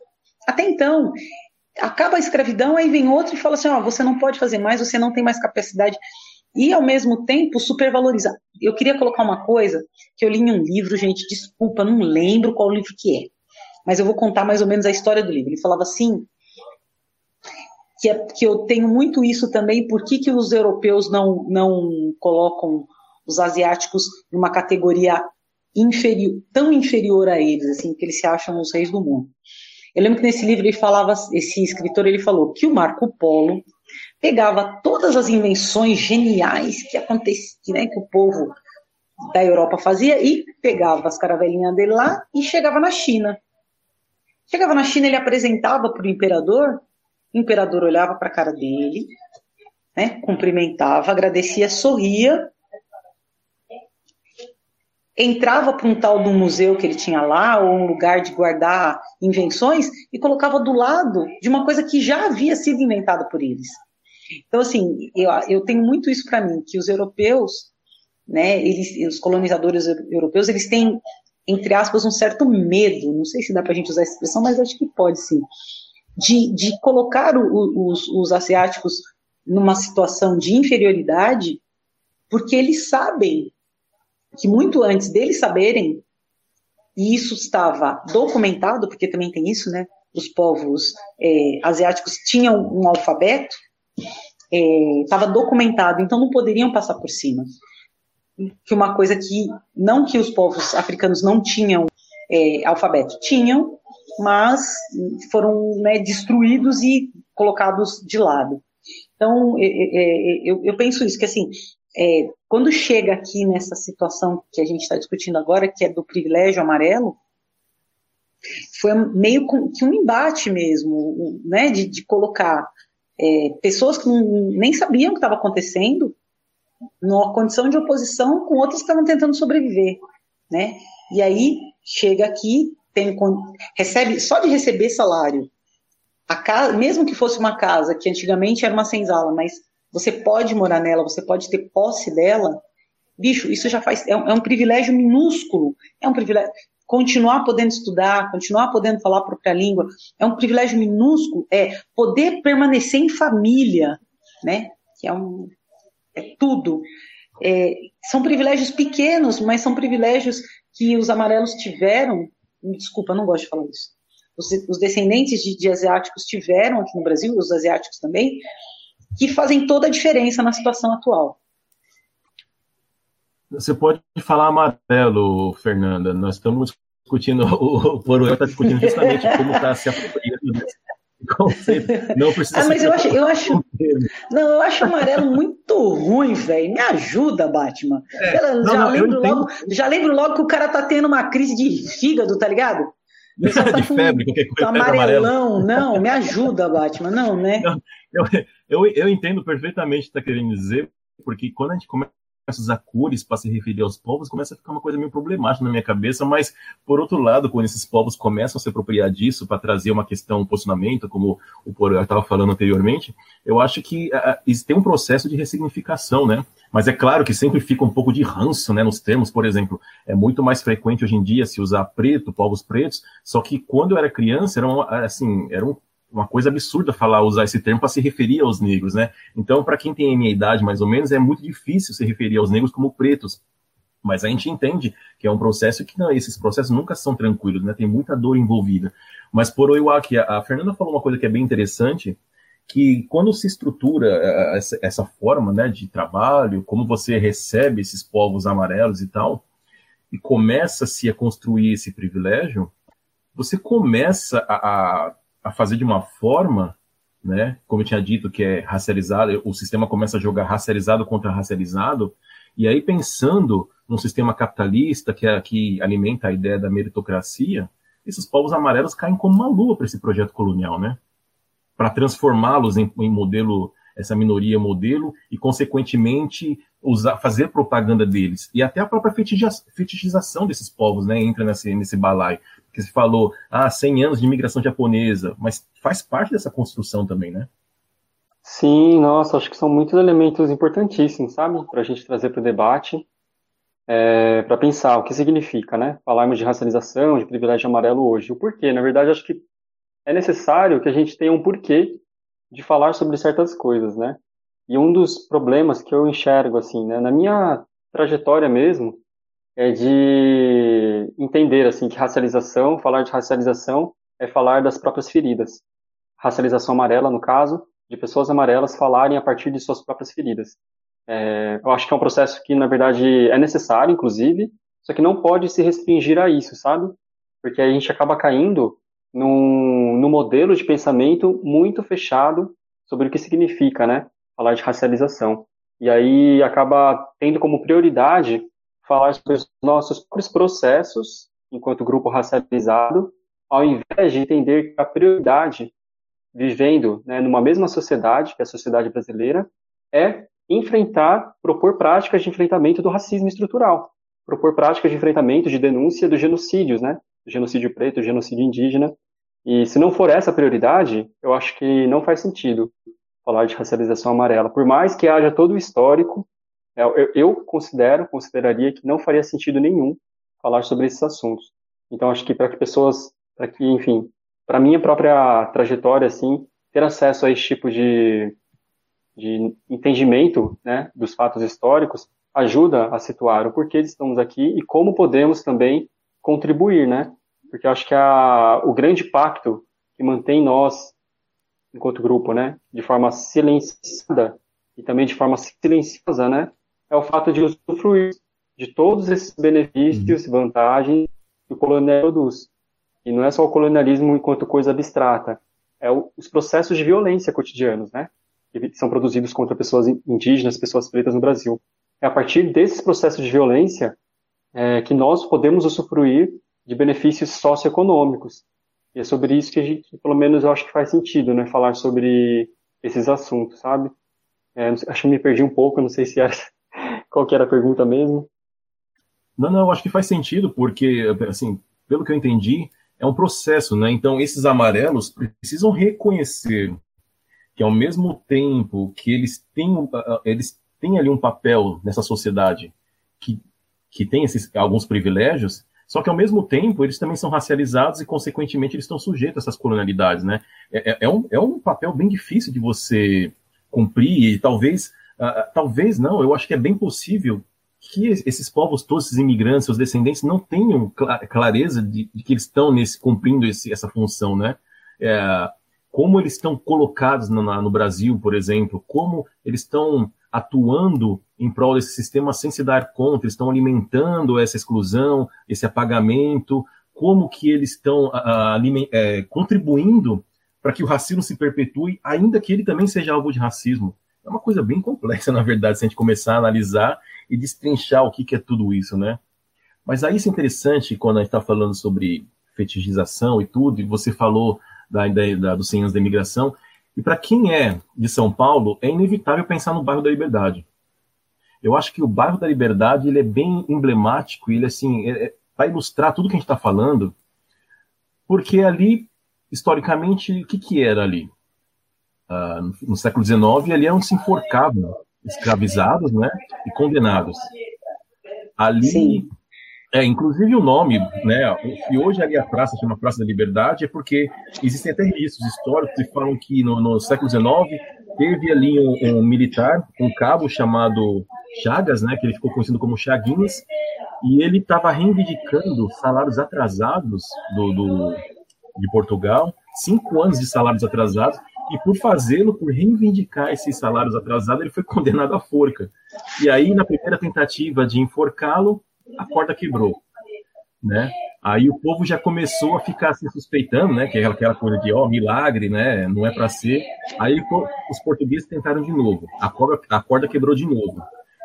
até então, acaba a escravidão, aí vem outro e fala assim: oh, você não pode fazer mais, você não tem mais capacidade. E, ao mesmo tempo, supervalorizar. Eu queria colocar uma coisa que eu li em um livro, gente, desculpa, não lembro qual livro que é, mas eu vou contar mais ou menos a história do livro. Ele falava assim: que, é, que eu tenho muito isso também, por que, que os europeus não, não colocam os asiáticos numa categoria inferior, tão inferior a eles, assim, que eles se acham os reis do mundo. Eu lembro que nesse livro ele falava, esse escritor ele falou que o Marco Polo pegava todas as invenções geniais que aconteciam, né, que o povo da Europa fazia e pegava as caravelinhas dele lá e chegava na China. Chegava na China, ele apresentava para o imperador, o imperador olhava para a cara dele, né, cumprimentava, agradecia, sorria entrava para um tal de um museu que ele tinha lá, ou um lugar de guardar invenções, e colocava do lado de uma coisa que já havia sido inventada por eles. Então, assim, eu, eu tenho muito isso para mim, que os europeus, né, eles, os colonizadores europeus, eles têm, entre aspas, um certo medo, não sei se dá para a gente usar essa expressão, mas acho que pode sim, de, de colocar o, os, os asiáticos numa situação de inferioridade, porque eles sabem que muito antes deles saberem, e isso estava documentado, porque também tem isso, né? Os povos é, asiáticos tinham um alfabeto, estava é, documentado, então não poderiam passar por cima. Que uma coisa que, não que os povos africanos não tinham é, alfabeto, tinham, mas foram né, destruídos e colocados de lado. Então, é, é, é, eu, eu, penso isso, que assim, é, quando chega aqui nessa situação que a gente está discutindo agora, que é do privilégio amarelo, foi meio que um embate mesmo, né, de, de colocar é, pessoas que nem sabiam o que estava acontecendo numa condição de oposição com outras que estavam tentando sobreviver, né? E aí chega aqui, tem, recebe só de receber salário, casa, mesmo que fosse uma casa que antigamente era uma senzala, mas você pode morar nela, você pode ter posse dela, bicho, isso já faz, é um, é um privilégio minúsculo, é um privilégio, continuar podendo estudar, continuar podendo falar a própria língua. É um privilégio minúsculo, é poder permanecer em família, né? Que é um é tudo. É, são privilégios pequenos, mas são privilégios que os amarelos tiveram. Desculpa, não gosto de falar isso. Os, os descendentes de, de asiáticos tiveram aqui no Brasil, os asiáticos também, que fazem toda a diferença na situação atual. Você pode falar amarelo, Fernanda. Nós estamos discutindo, o Poroel está discutindo justamente como está se apropriando desse conceito. Não precisa ah, mas eu acho, eu acho, não, eu acho amarelo muito ruim, velho. Me ajuda, Batman. É, não, já, não, lembro logo, já lembro logo que o cara tá tendo uma crise de fígado, tá ligado? Tá de febre, qualquer coisa. Amarelão, não, me ajuda, Batman, não, né? Não, eu, eu, eu entendo perfeitamente o que está querendo dizer, porque quando a gente começa a usar cores para se referir aos povos, começa a ficar uma coisa meio problemática na minha cabeça, mas, por outro lado, quando esses povos começam a se apropriar disso para trazer uma questão, um posicionamento, como o Porã estava falando anteriormente, eu acho que tem um processo de ressignificação, né? Mas é claro que sempre fica um pouco de ranço, né, nos termos, por exemplo, é muito mais frequente hoje em dia se usar preto, povos pretos, só que quando eu era criança, era, um, assim, era um uma coisa absurda falar, usar esse termo para se referir aos negros, né? Então, para quem tem a minha idade, mais ou menos, é muito difícil se referir aos negros como pretos. Mas a gente entende que é um processo que não, esses processos nunca são tranquilos, né? Tem muita dor envolvida. Mas por Oiwaki, a Fernanda falou uma coisa que é bem interessante, que quando se estrutura é, é, essa, essa forma né, de trabalho, como você recebe esses povos amarelos e tal, e começa-se a construir esse privilégio, você começa a, a a fazer de uma forma, né, como eu tinha dito, que é racializado, o sistema começa a jogar racializado contra racializado, e aí pensando num sistema capitalista que, é, que alimenta a ideia da meritocracia, esses povos amarelos caem como uma lua para esse projeto colonial, né? Para transformá-los em, em modelo essa minoria modelo e, consequentemente, usar, fazer propaganda deles. E até a própria fetichização desses povos né, entra nesse, nesse balaio. Porque se falou, ah, 100 anos de imigração japonesa, mas faz parte dessa construção também, né? Sim, nossa, acho que são muitos elementos importantíssimos, sabe, para a gente trazer para o debate, é, para pensar o que significa, né, falarmos de racialização, de privilégio amarelo hoje, o porquê. Na verdade, acho que é necessário que a gente tenha um porquê de falar sobre certas coisas, né? E um dos problemas que eu enxergo, assim, né, na minha trajetória mesmo, é de entender, assim, que racialização, falar de racialização, é falar das próprias feridas. Racialização amarela, no caso, de pessoas amarelas falarem a partir de suas próprias feridas. É, eu acho que é um processo que, na verdade, é necessário, inclusive, só que não pode se restringir a isso, sabe? Porque a gente acaba caindo num, num modelo de pensamento muito fechado sobre o que significa, né, falar de racialização. E aí acaba tendo como prioridade falar sobre os nossos próprios processos enquanto grupo racializado, ao invés de entender que a prioridade, vivendo né, numa mesma sociedade, que é a sociedade brasileira, é enfrentar, propor práticas de enfrentamento do racismo estrutural, propor práticas de enfrentamento, de denúncia dos genocídios, né, genocídio preto, genocídio indígena. E se não for essa prioridade, eu acho que não faz sentido falar de racialização amarela. Por mais que haja todo o histórico, eu, eu considero, consideraria que não faria sentido nenhum falar sobre esses assuntos. Então, acho que para que pessoas, para que, enfim, para minha própria trajetória, assim, ter acesso a esse tipo de, de entendimento né, dos fatos históricos ajuda a situar o porquê estamos aqui e como podemos também contribuir, né? porque eu acho que a, o grande pacto que mantém nós, enquanto grupo, né, de forma silenciada e também de forma silenciosa, né, é o fato de usufruir de todos esses benefícios e vantagens que o colonialismo produz. E não é só o colonialismo enquanto coisa abstrata, é o, os processos de violência cotidianos, né, que são produzidos contra pessoas indígenas, pessoas pretas no Brasil. É a partir desses processos de violência é, que nós podemos usufruir de benefícios socioeconômicos. E é sobre isso que a gente, pelo menos, eu acho que faz sentido, né, falar sobre esses assuntos, sabe? É, acho que me perdi um pouco, não sei se era qual que era a pergunta mesmo. Não, não, acho que faz sentido, porque, assim, pelo que eu entendi, é um processo, né? Então, esses amarelos precisam reconhecer que, ao mesmo tempo que eles têm, eles têm ali um papel nessa sociedade que, que tem esses, alguns privilégios, Só que, ao mesmo tempo, eles também são racializados e, consequentemente, eles estão sujeitos a essas colonialidades, né? É, é, é um, é um papel bem difícil de você cumprir e talvez, uh, talvez não, eu acho que é bem possível que esses povos todos, esses imigrantes, seus descendentes, não tenham clareza de, de que eles estão nesse, cumprindo esse, essa função, né? É, como eles estão colocados no, no Brasil, por exemplo, como eles estão atuando em prol desse sistema sem se dar conta, eles estão alimentando essa exclusão, esse apagamento, como que eles estão é, contribuindo para que o racismo se perpetue, ainda que ele também seja alvo de racismo. É uma coisa bem complexa, na verdade, se a gente começar a analisar e destrinchar o que, que é tudo isso, né? Mas aí isso é interessante quando a gente está falando sobre fetichização e tudo, e você falou da ideia da, dos 100 anos da imigração, e para quem é de São Paulo, é inevitável pensar no bairro da Liberdade. Eu acho que o bairro da Liberdade ele é bem emblemático, ele assim, é, é, para ilustrar tudo que a gente está falando, porque ali, historicamente, o que, que era ali? Uh, no, século XIX, ali eram se enforcavam escravizados né, e condenados. Ali Sim. É, inclusive o nome, né? Se hoje ali a praça chama Praça da Liberdade, é porque existem até registros históricos que falam que no, no século XIX teve ali um, um, militar, um cabo chamado Chagas, né? Que ele ficou conhecido como Chaguinhas, e ele estava reivindicando salários atrasados do, do, de Portugal, cinco anos de salários atrasados, e por fazê-lo, por reivindicar esses salários atrasados, ele foi condenado à forca. E aí, na primeira tentativa de enforcá-lo, a corda quebrou, né? Aí o povo já começou a ficar se suspeitando, né? Que é aquela coisa de, ó, milagre, né? Não é para ser. Aí os portugueses tentaram de novo. A corda, a corda quebrou de novo.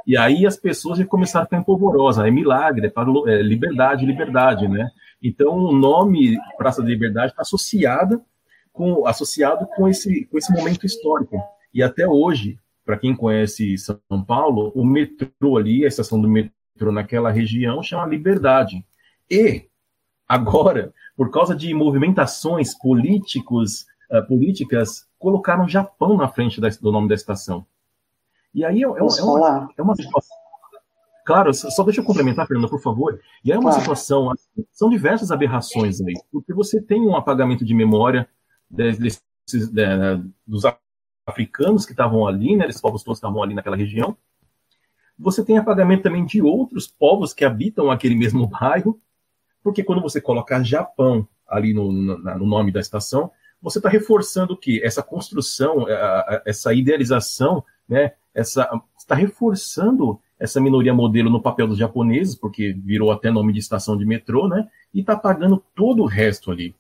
E aí as pessoas já começaram a ficar empolvorosas. É milagre, é para é, liberdade, liberdade, né? Então o nome Praça da Liberdade está associado com associado com esse com esse momento histórico. E até hoje, para quem conhece São Paulo, o metrô ali, a estação do metrô naquela região chama Liberdade. E agora, por causa de movimentações políticos, uh, políticas, colocaram Japão na frente da, do nome da estação. E aí é, é, é uma, é uma situação. Claro, só deixa eu complementar, Fernanda, por favor. E aí é uma claro. situação, assim, são diversas aberrações aí, porque você tem um apagamento de memória desses, de, dos africanos que estavam ali, né, esses povos todos estavam ali naquela região, você tem apagamento também de outros povos que habitam aquele mesmo bairro, porque quando você colocar Japão ali no, no, no nome da estação, você está reforçando que essa construção, essa idealização, né, essa está reforçando essa minoria modelo no papel dos japoneses, porque virou até nome de estação de metrô, né, e está apagando todo o resto ali.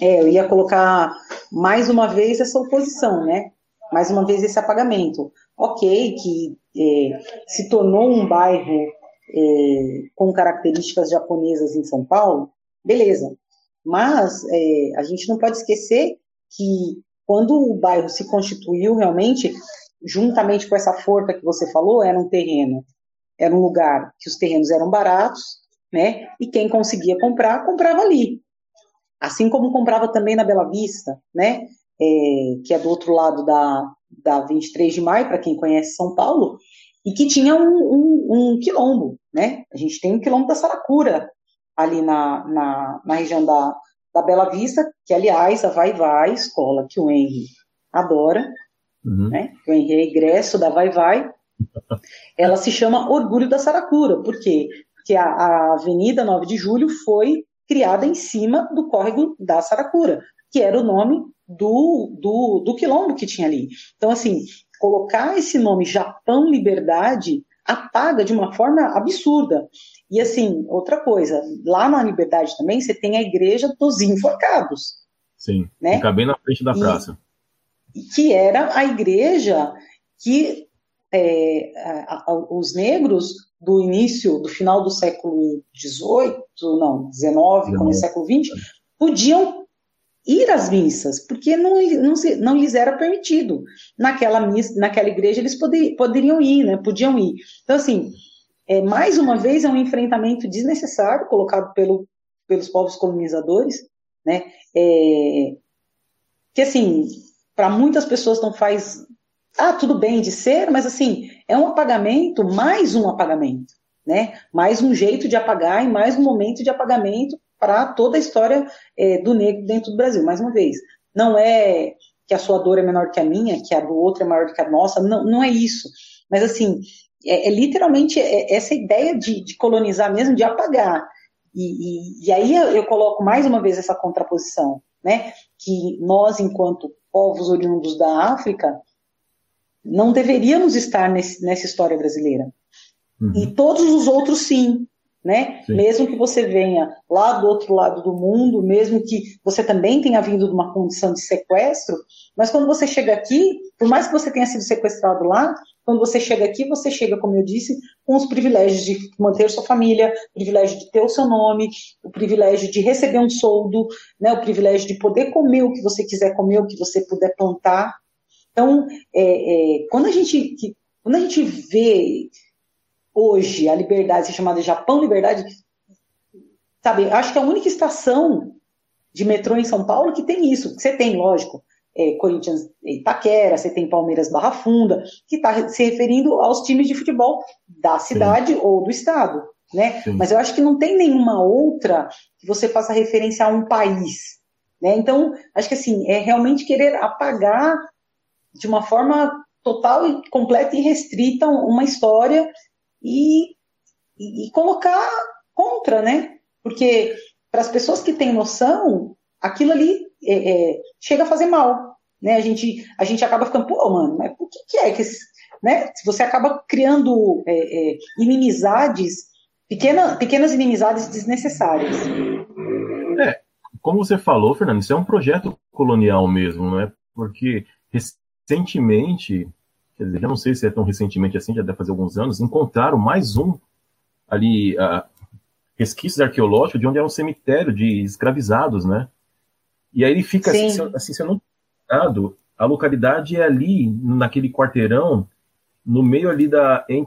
É, eu ia colocar mais uma vez essa oposição, né? Mais uma vez esse apagamento ok, que é, se tornou um bairro é, com características japonesas em São Paulo, beleza. Mas é, a gente não pode esquecer que quando o bairro se constituiu realmente, juntamente com essa forca que você falou, era um terreno, era um lugar que os terrenos eram baratos, né? E quem conseguia comprar, comprava ali. Assim como comprava também na Bela Vista, né? É, que é do outro lado da, da 23 de maio, para quem conhece São Paulo, e que tinha um, um, um, quilombo, né? A gente tem um quilombo da Saracura ali na, na, na região da, da Bela Vista, que, aliás, a Vai Vai, escola que o Henry adora, uhum. né? O Henry é egresso da Vai Vai, ela se chama Orgulho da Saracura, por quê? Porque a, a Avenida 9 de Julho foi criada em cima do córrego da Saracura, que era o nome do, do, do quilombo que tinha ali. Então, assim, colocar esse nome Japão Liberdade apaga de uma forma absurda. E assim, outra coisa, lá na Liberdade também você tem a igreja dos enforcados. Sim, né? fica bem na frente da praça. E, que era a igreja que é, a, a, os negros do início, do final do século XVIII, não, XIX, como século XX, podiam ir às missas, porque não, não, se, não lhes era permitido. Naquela, missa, naquela igreja eles poder, poderiam ir, né? podiam ir. Então, assim, é, mais uma vez é um enfrentamento desnecessário colocado pelo, pelos povos colonizadores, né? É, que, assim, para muitas pessoas não faz... Ah, tudo bem de ser, mas, assim, é um apagamento, mais um apagamento. né? Mais um jeito de apagar e mais um momento de apagamento para toda a história é, do negro dentro do Brasil. Mais uma vez, não é que a sua dor é menor que a minha, que a do outro é maior que a nossa, não, não é isso. Mas, assim, é, é literalmente é, essa ideia de, de, colonizar mesmo, de apagar. E, e, e aí eu, eu coloco mais uma vez essa contraposição, né? Que nós, enquanto povos oriundos da África, não deveríamos estar nesse, nessa história brasileira. Uhum. E todos os outros sim, né? Sim. Mesmo que você venha lá do outro lado do mundo, mesmo que você também tenha vindo de uma condição de sequestro, mas quando você chega aqui, por mais que você tenha sido sequestrado lá, quando você chega aqui, você chega, como eu disse, com os privilégios de manter sua família, o privilégio de ter o seu nome, o privilégio de receber um soldo, né, o privilégio de poder comer o que você quiser comer, o que você puder plantar. Então, é, é, quando, a gente, quando a gente vê hoje a liberdade ser chamada Japão Liberdade, sabe, acho que é a única estação de metrô em São Paulo que tem isso. Você tem, lógico, é, Corinthians Itaquera, você tem Palmeiras Barra Funda, que está se referindo aos times de futebol da cidade Sim. ou do estado. Né? Mas eu acho que não tem nenhuma outra que você faça referência a um país. Né? Então, acho que assim, é realmente querer apagar de uma forma total e completa e restrita uma história e, e, e colocar contra, né? Porque para as pessoas que têm noção, aquilo ali é, é, chega a fazer mal, né? A gente, a gente acaba ficando, pô, mano, mas por que, que é que né? Você acaba criando é, é, inimizades, pequena, pequenas inimizades desnecessárias. É, como você falou, Fernando, isso é um projeto colonial mesmo, não é? Porque recentemente, quer dizer, já não sei se é tão recentemente assim, já deve fazer alguns anos, encontraram mais um ali, uh, resquícios arqueológicos de onde era um cemitério de escravizados, né? E aí ele fica assim, Sim. assim, assim, se eu não a localidade é ali, naquele quarteirão, no meio ali da. Em,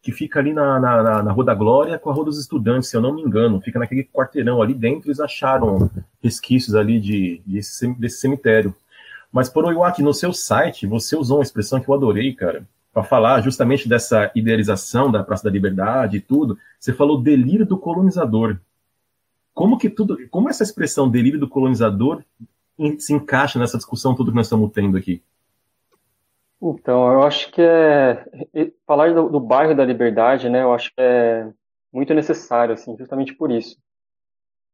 que fica ali na, na, na, Rua da Glória com a Rua dos Estudantes, se eu não me engano. Fica naquele quarteirão ali dentro, eles acharam resquícios ali de, de desse cemitério. Mas, por Iwaki, no seu site, você usou uma expressão que eu adorei, cara, para falar justamente dessa idealização da Praça da Liberdade e tudo. Você falou delírio do colonizador. Como que tudo, como essa expressão delírio do colonizador se encaixa nessa discussão tudo que nós estamos tendo aqui? Então, eu acho que é falar do, do, bairro da Liberdade, né? Eu acho que é muito necessário, assim, justamente por isso.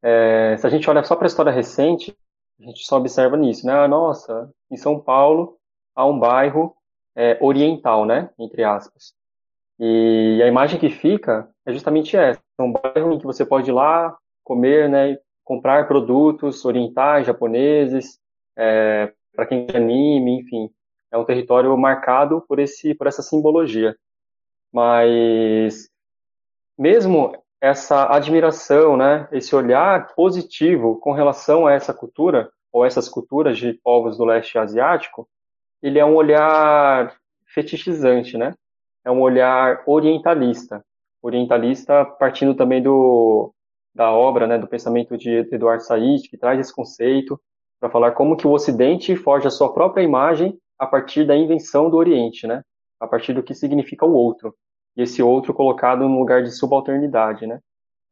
É, se a gente olha só para a história recente, a gente só observa nisso, né? Ah, nossa, em São Paulo há um bairro é, oriental, né? Entre aspas. E a imagem que fica é justamente essa: é um bairro em que você pode ir lá comer, né? Comprar produtos orientais, japoneses, é, para quem anime, enfim, é um território marcado por esse, por essa simbologia. Mas mesmo essa admiração, né, esse olhar positivo com relação a essa cultura, ou essas culturas de povos do leste asiático, ele é um olhar fetichizante, né? É um olhar orientalista. Orientalista partindo também do, da obra, né, do pensamento de Eduardo Said, que traz esse conceito para falar como que o Ocidente forja a sua própria imagem a partir da invenção do Oriente, né? A partir do que significa o outro e esse outro colocado no lugar de subalternidade, né?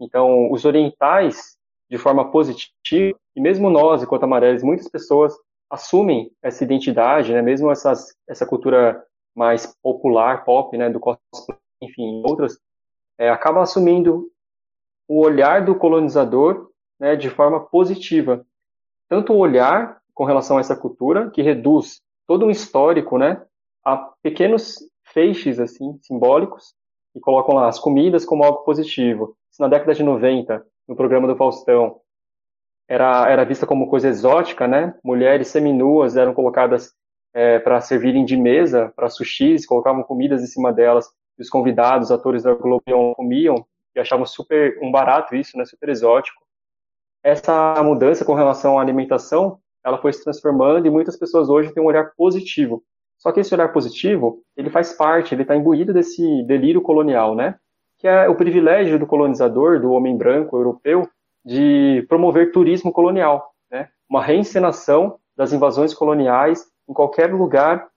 Então, os orientais, de forma positiva, e mesmo nós, enquanto amarelos, muitas pessoas assumem essa identidade, né? Mesmo essas, essa cultura mais popular, pop, né? Do cosplay, enfim, outras, é, acaba assumindo o olhar do colonizador, né? De forma positiva. Tanto o olhar com relação a essa cultura, que reduz todo um histórico, né? A pequenos feixes assim simbólicos e colocam lá as comidas como algo positivo. Se na década de 90, no programa do Faustão, era, era vista como coisa exótica, né? Mulheres seminuas eram colocadas é, para servirem de mesa para sushis, colocavam comidas em cima delas, e os convidados, atores da Globo comiam e achavam super um barato isso, né? Super exótico. Essa mudança com relação à alimentação, ela foi se transformando e muitas pessoas hoje têm um olhar positivo só que esse olhar positivo, ele faz parte, ele está imbuído desse delírio colonial, né? Que é o privilégio do colonizador, do homem branco europeu, de promover turismo colonial, né? Uma reencenação das invasões coloniais em qualquer lugar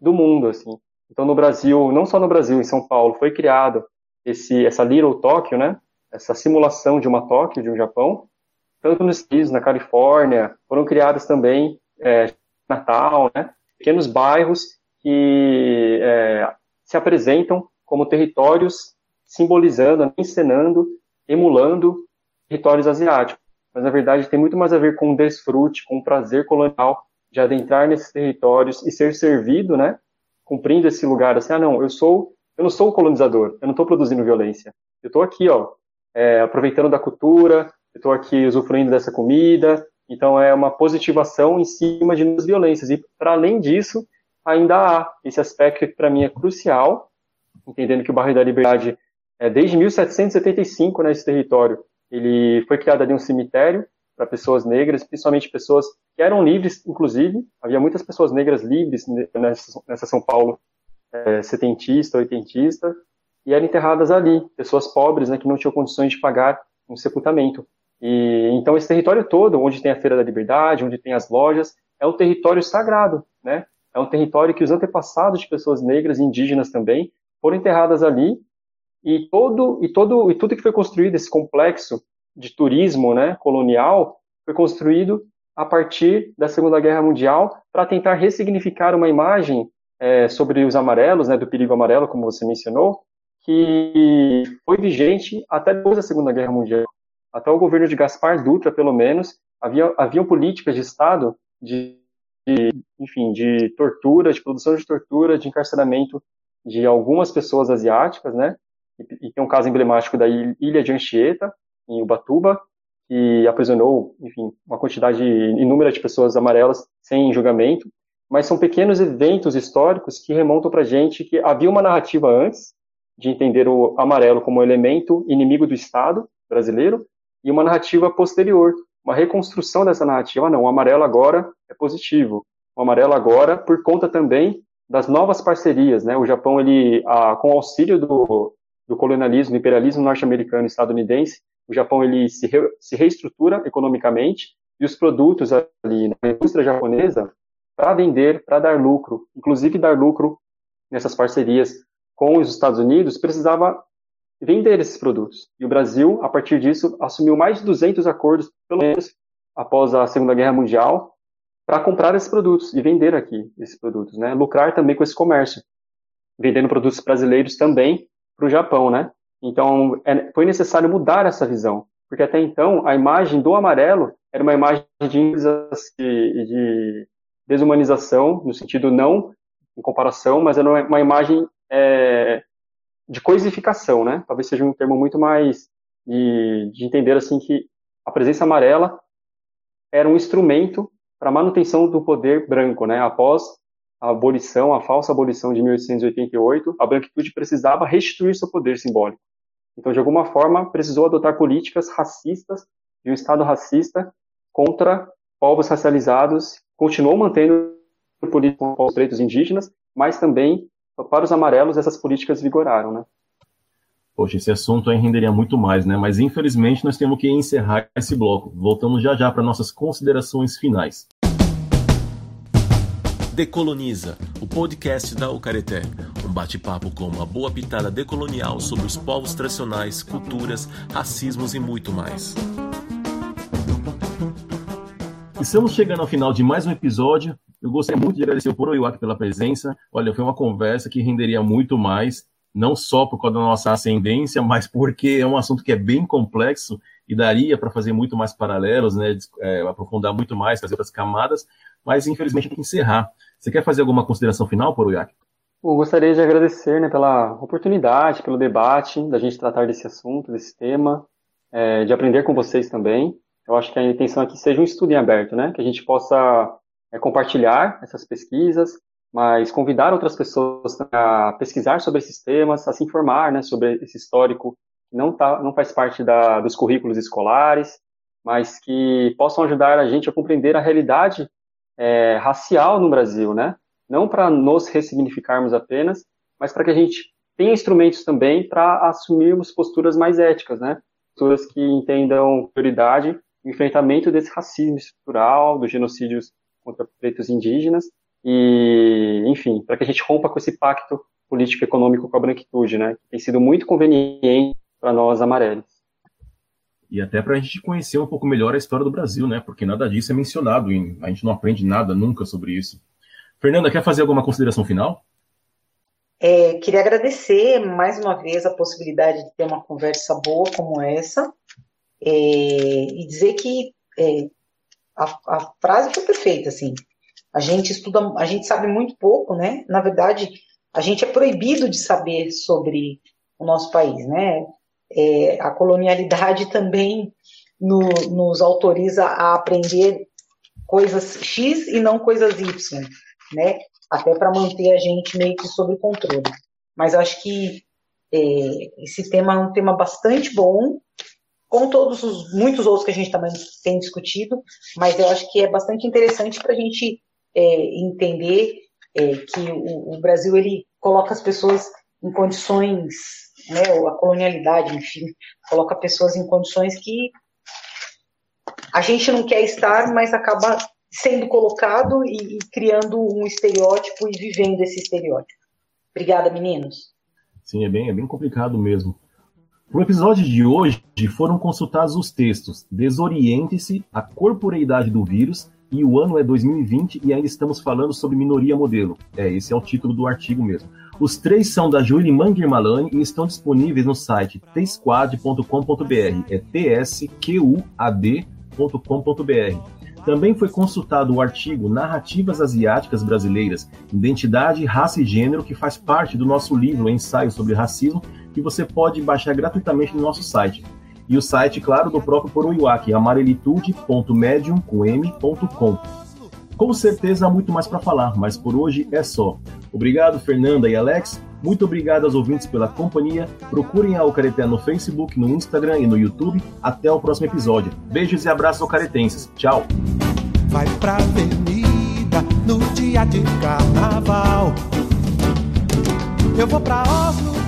do mundo, assim. Então, no Brasil, não só no Brasil, em São Paulo, foi criado esse, essa Little Tóquio, né? Essa simulação de uma Tóquio, de um Japão, tanto nos Estados na Califórnia, foram criadas também é, Natal, né? Pequenos bairros que é, se apresentam como territórios simbolizando, encenando, emulando territórios asiáticos. Mas, na verdade, tem muito mais a ver com o desfrute, com o prazer colonial de adentrar nesses territórios e ser servido, né? Cumprindo esse lugar, assim, ah, não, eu sou, eu não sou o colonizador, eu não estou produzindo violência. Eu estou aqui, ó, é, aproveitando da cultura, eu estou aqui usufruindo dessa comida. Então, é uma positivação em cima de violências. E, para além disso, ainda há esse aspecto que, para mim, é crucial, entendendo que o bairro da Liberdade é desde 1775 nesse né, território. Ele foi criado ali um cemitério para pessoas negras, principalmente pessoas que eram livres, inclusive. Havia muitas pessoas negras livres nessa, nessa São Paulo é, setentista, oitentista, e eram enterradas ali, pessoas pobres, né, que não tinham condições de pagar um sepultamento. E então esse território todo, onde tem a Feira da Liberdade, onde tem as lojas, é um território sagrado, né? É um território que os antepassados de pessoas negras e indígenas também foram enterradas ali e todo e todo e tudo que foi construído esse complexo de turismo, né, colonial, foi construído a partir da Segunda Guerra Mundial para tentar ressignificar uma imagem é, sobre os amarelos, né, do perigo amarelo, como você mencionou, que foi vigente até depois da Segunda Guerra Mundial. Até o governo de Gaspar Dutra, pelo menos, havia haviam políticas de Estado de, de enfim, de tortura, de produção de tortura, de encarceramento de algumas pessoas asiáticas, né, e, tem um caso emblemático da ilha de Anchieta, em Ubatuba, que aprisionou, enfim, uma quantidade inúmera de pessoas amarelas sem julgamento, mas são pequenos eventos históricos que remontam para gente que havia uma narrativa antes de entender o amarelo como elemento inimigo do Estado brasileiro e uma narrativa posterior, uma reconstrução dessa narrativa. Não, o amarelo agora é positivo. O amarelo agora, por conta também das novas parcerias, né? O Japão, ele, a, com auxílio do, do colonialismo, imperialismo norte-americano e estadunidense, o Japão ele se, re, se reestrutura economicamente e os produtos ali na indústria japonesa para vender, para dar lucro, inclusive dar lucro nessas parcerias com os Estados Unidos, precisava vender esses produtos. E o Brasil, a partir disso, assumiu mais de 200 acordos, pelo menos após a Segunda Guerra Mundial, para comprar esses produtos e vender aqui esses produtos, né? Lucrar também com esse comércio, vendendo produtos brasileiros também para o Japão, né? Então, é, foi necessário mudar essa visão, porque até então a imagem do amarelo era uma imagem de, de desumanização, no sentido não em comparação, mas era uma imagem é, de coisificação, né? Talvez seja um termo muito mais de, de entender assim que a presença amarela era um instrumento para manutenção do poder branco, né? Após a abolição, a falsa abolição de 1888, a branquitude precisava restituir seu poder simbólico. Então, de alguma forma, precisou adotar políticas racistas de um Estado racista contra povos racializados, continuou mantendo políticas com os pretos indígenas, mas também para os amarelos essas políticas vigoraram, né? Poxa, esse assunto aí renderia muito mais, né? Mas infelizmente nós temos que encerrar esse bloco. Voltamos já já para nossas considerações finais. Decoloniza, o podcast da Ucareté. Um bate-papo com uma boa pitada decolonial sobre os povos tradicionais, culturas, racismos e muito mais. Estamos chegando ao final de mais um episódio. Eu gostaria muito de agradecer o Poroiwak pela presença. Olha, foi uma conversa que renderia muito mais, não só por causa da nossa ascendência, mas porque é um assunto que é bem complexo e daria para fazer muito mais paralelos, né, é, aprofundar muito mais, fazer outras camadas, mas infelizmente tem que encerrar. Você quer fazer alguma consideração final, Poroiwak? Eu gostaria de agradecer né, pela oportunidade, pelo debate, da gente tratar desse assunto, desse tema, é, de aprender com vocês também. Eu acho que a intenção aqui seja um estudo em aberto, né? Que a gente possa é, compartilhar essas pesquisas, mas convidar outras pessoas a pesquisar sobre esses temas, a se informar, né? Sobre esse histórico que não, tá, não faz parte da, dos currículos escolares, mas que possam ajudar a gente a compreender a realidade é, racial no Brasil, né? Não para nos ressignificarmos apenas, mas para que a gente tenha instrumentos também para assumirmos posturas mais éticas, né? Posturas que entendam prioridade o enfrentamento desse racismo estrutural, dos genocídios contra pretos indígenas, e, enfim, para que a gente rompa com esse pacto político econômico com a branquitude, né? Que tem sido muito conveniente para nós amarelos. E até para a gente conhecer um pouco melhor a história do Brasil, né? Porque nada disso é mencionado, e a gente não aprende nada nunca sobre isso. Fernanda, quer fazer alguma consideração final? É, queria agradecer mais uma vez a possibilidade de ter uma conversa boa como essa é, e dizer que é, a, a, frase foi perfeita, assim. A gente estuda, a gente sabe muito pouco, né? Na verdade, a gente é proibido de saber sobre o nosso país, né? É, a colonialidade também no, nos autoriza a aprender coisas X e não coisas Y, né? Até para manter a gente meio que sob controle. Mas acho que é, esse tema é um tema bastante bom, com todos os muitos outros que a gente também tem discutido, mas eu acho que é bastante interessante para a gente é, entender é, que o, o, Brasil ele coloca as pessoas em condições, né, a colonialidade, enfim, coloca pessoas em condições que a gente não quer estar, mas acaba sendo colocado e, e criando um estereótipo e vivendo esse estereótipo. Obrigada, meninos. Sim, é bem, é bem complicado mesmo. No episódio de hoje foram consultados os textos Desoriente-se, a corporeidade do vírus e o ano é 2020 e ainda estamos falando sobre minoria modelo. É, esse é o título do artigo mesmo. Os três são da Julie Manguirmalani e estão disponíveis no site tsquad.com.br. É tsquad.com.br. Também foi consultado o artigo Narrativas Asiáticas Brasileiras, Identidade, Raça e Gênero, que faz parte do nosso livro Ensaio sobre Racismo, que você pode baixar gratuitamente no nosso site. E o site, claro, do próprio Poroiuaki, amarelitude.medium.com. Com certeza há muito mais para falar, mas por hoje é só. Obrigado, Fernanda e Alex. Muito obrigado aos ouvintes pela companhia. Procurem a Ocareté no Facebook, no Instagram e no YouTube. Até o próximo episódio. Beijos e abraços ocaretenses. Tchau. Vai pra avenida no dia de carnaval. Eu vou pra Oslo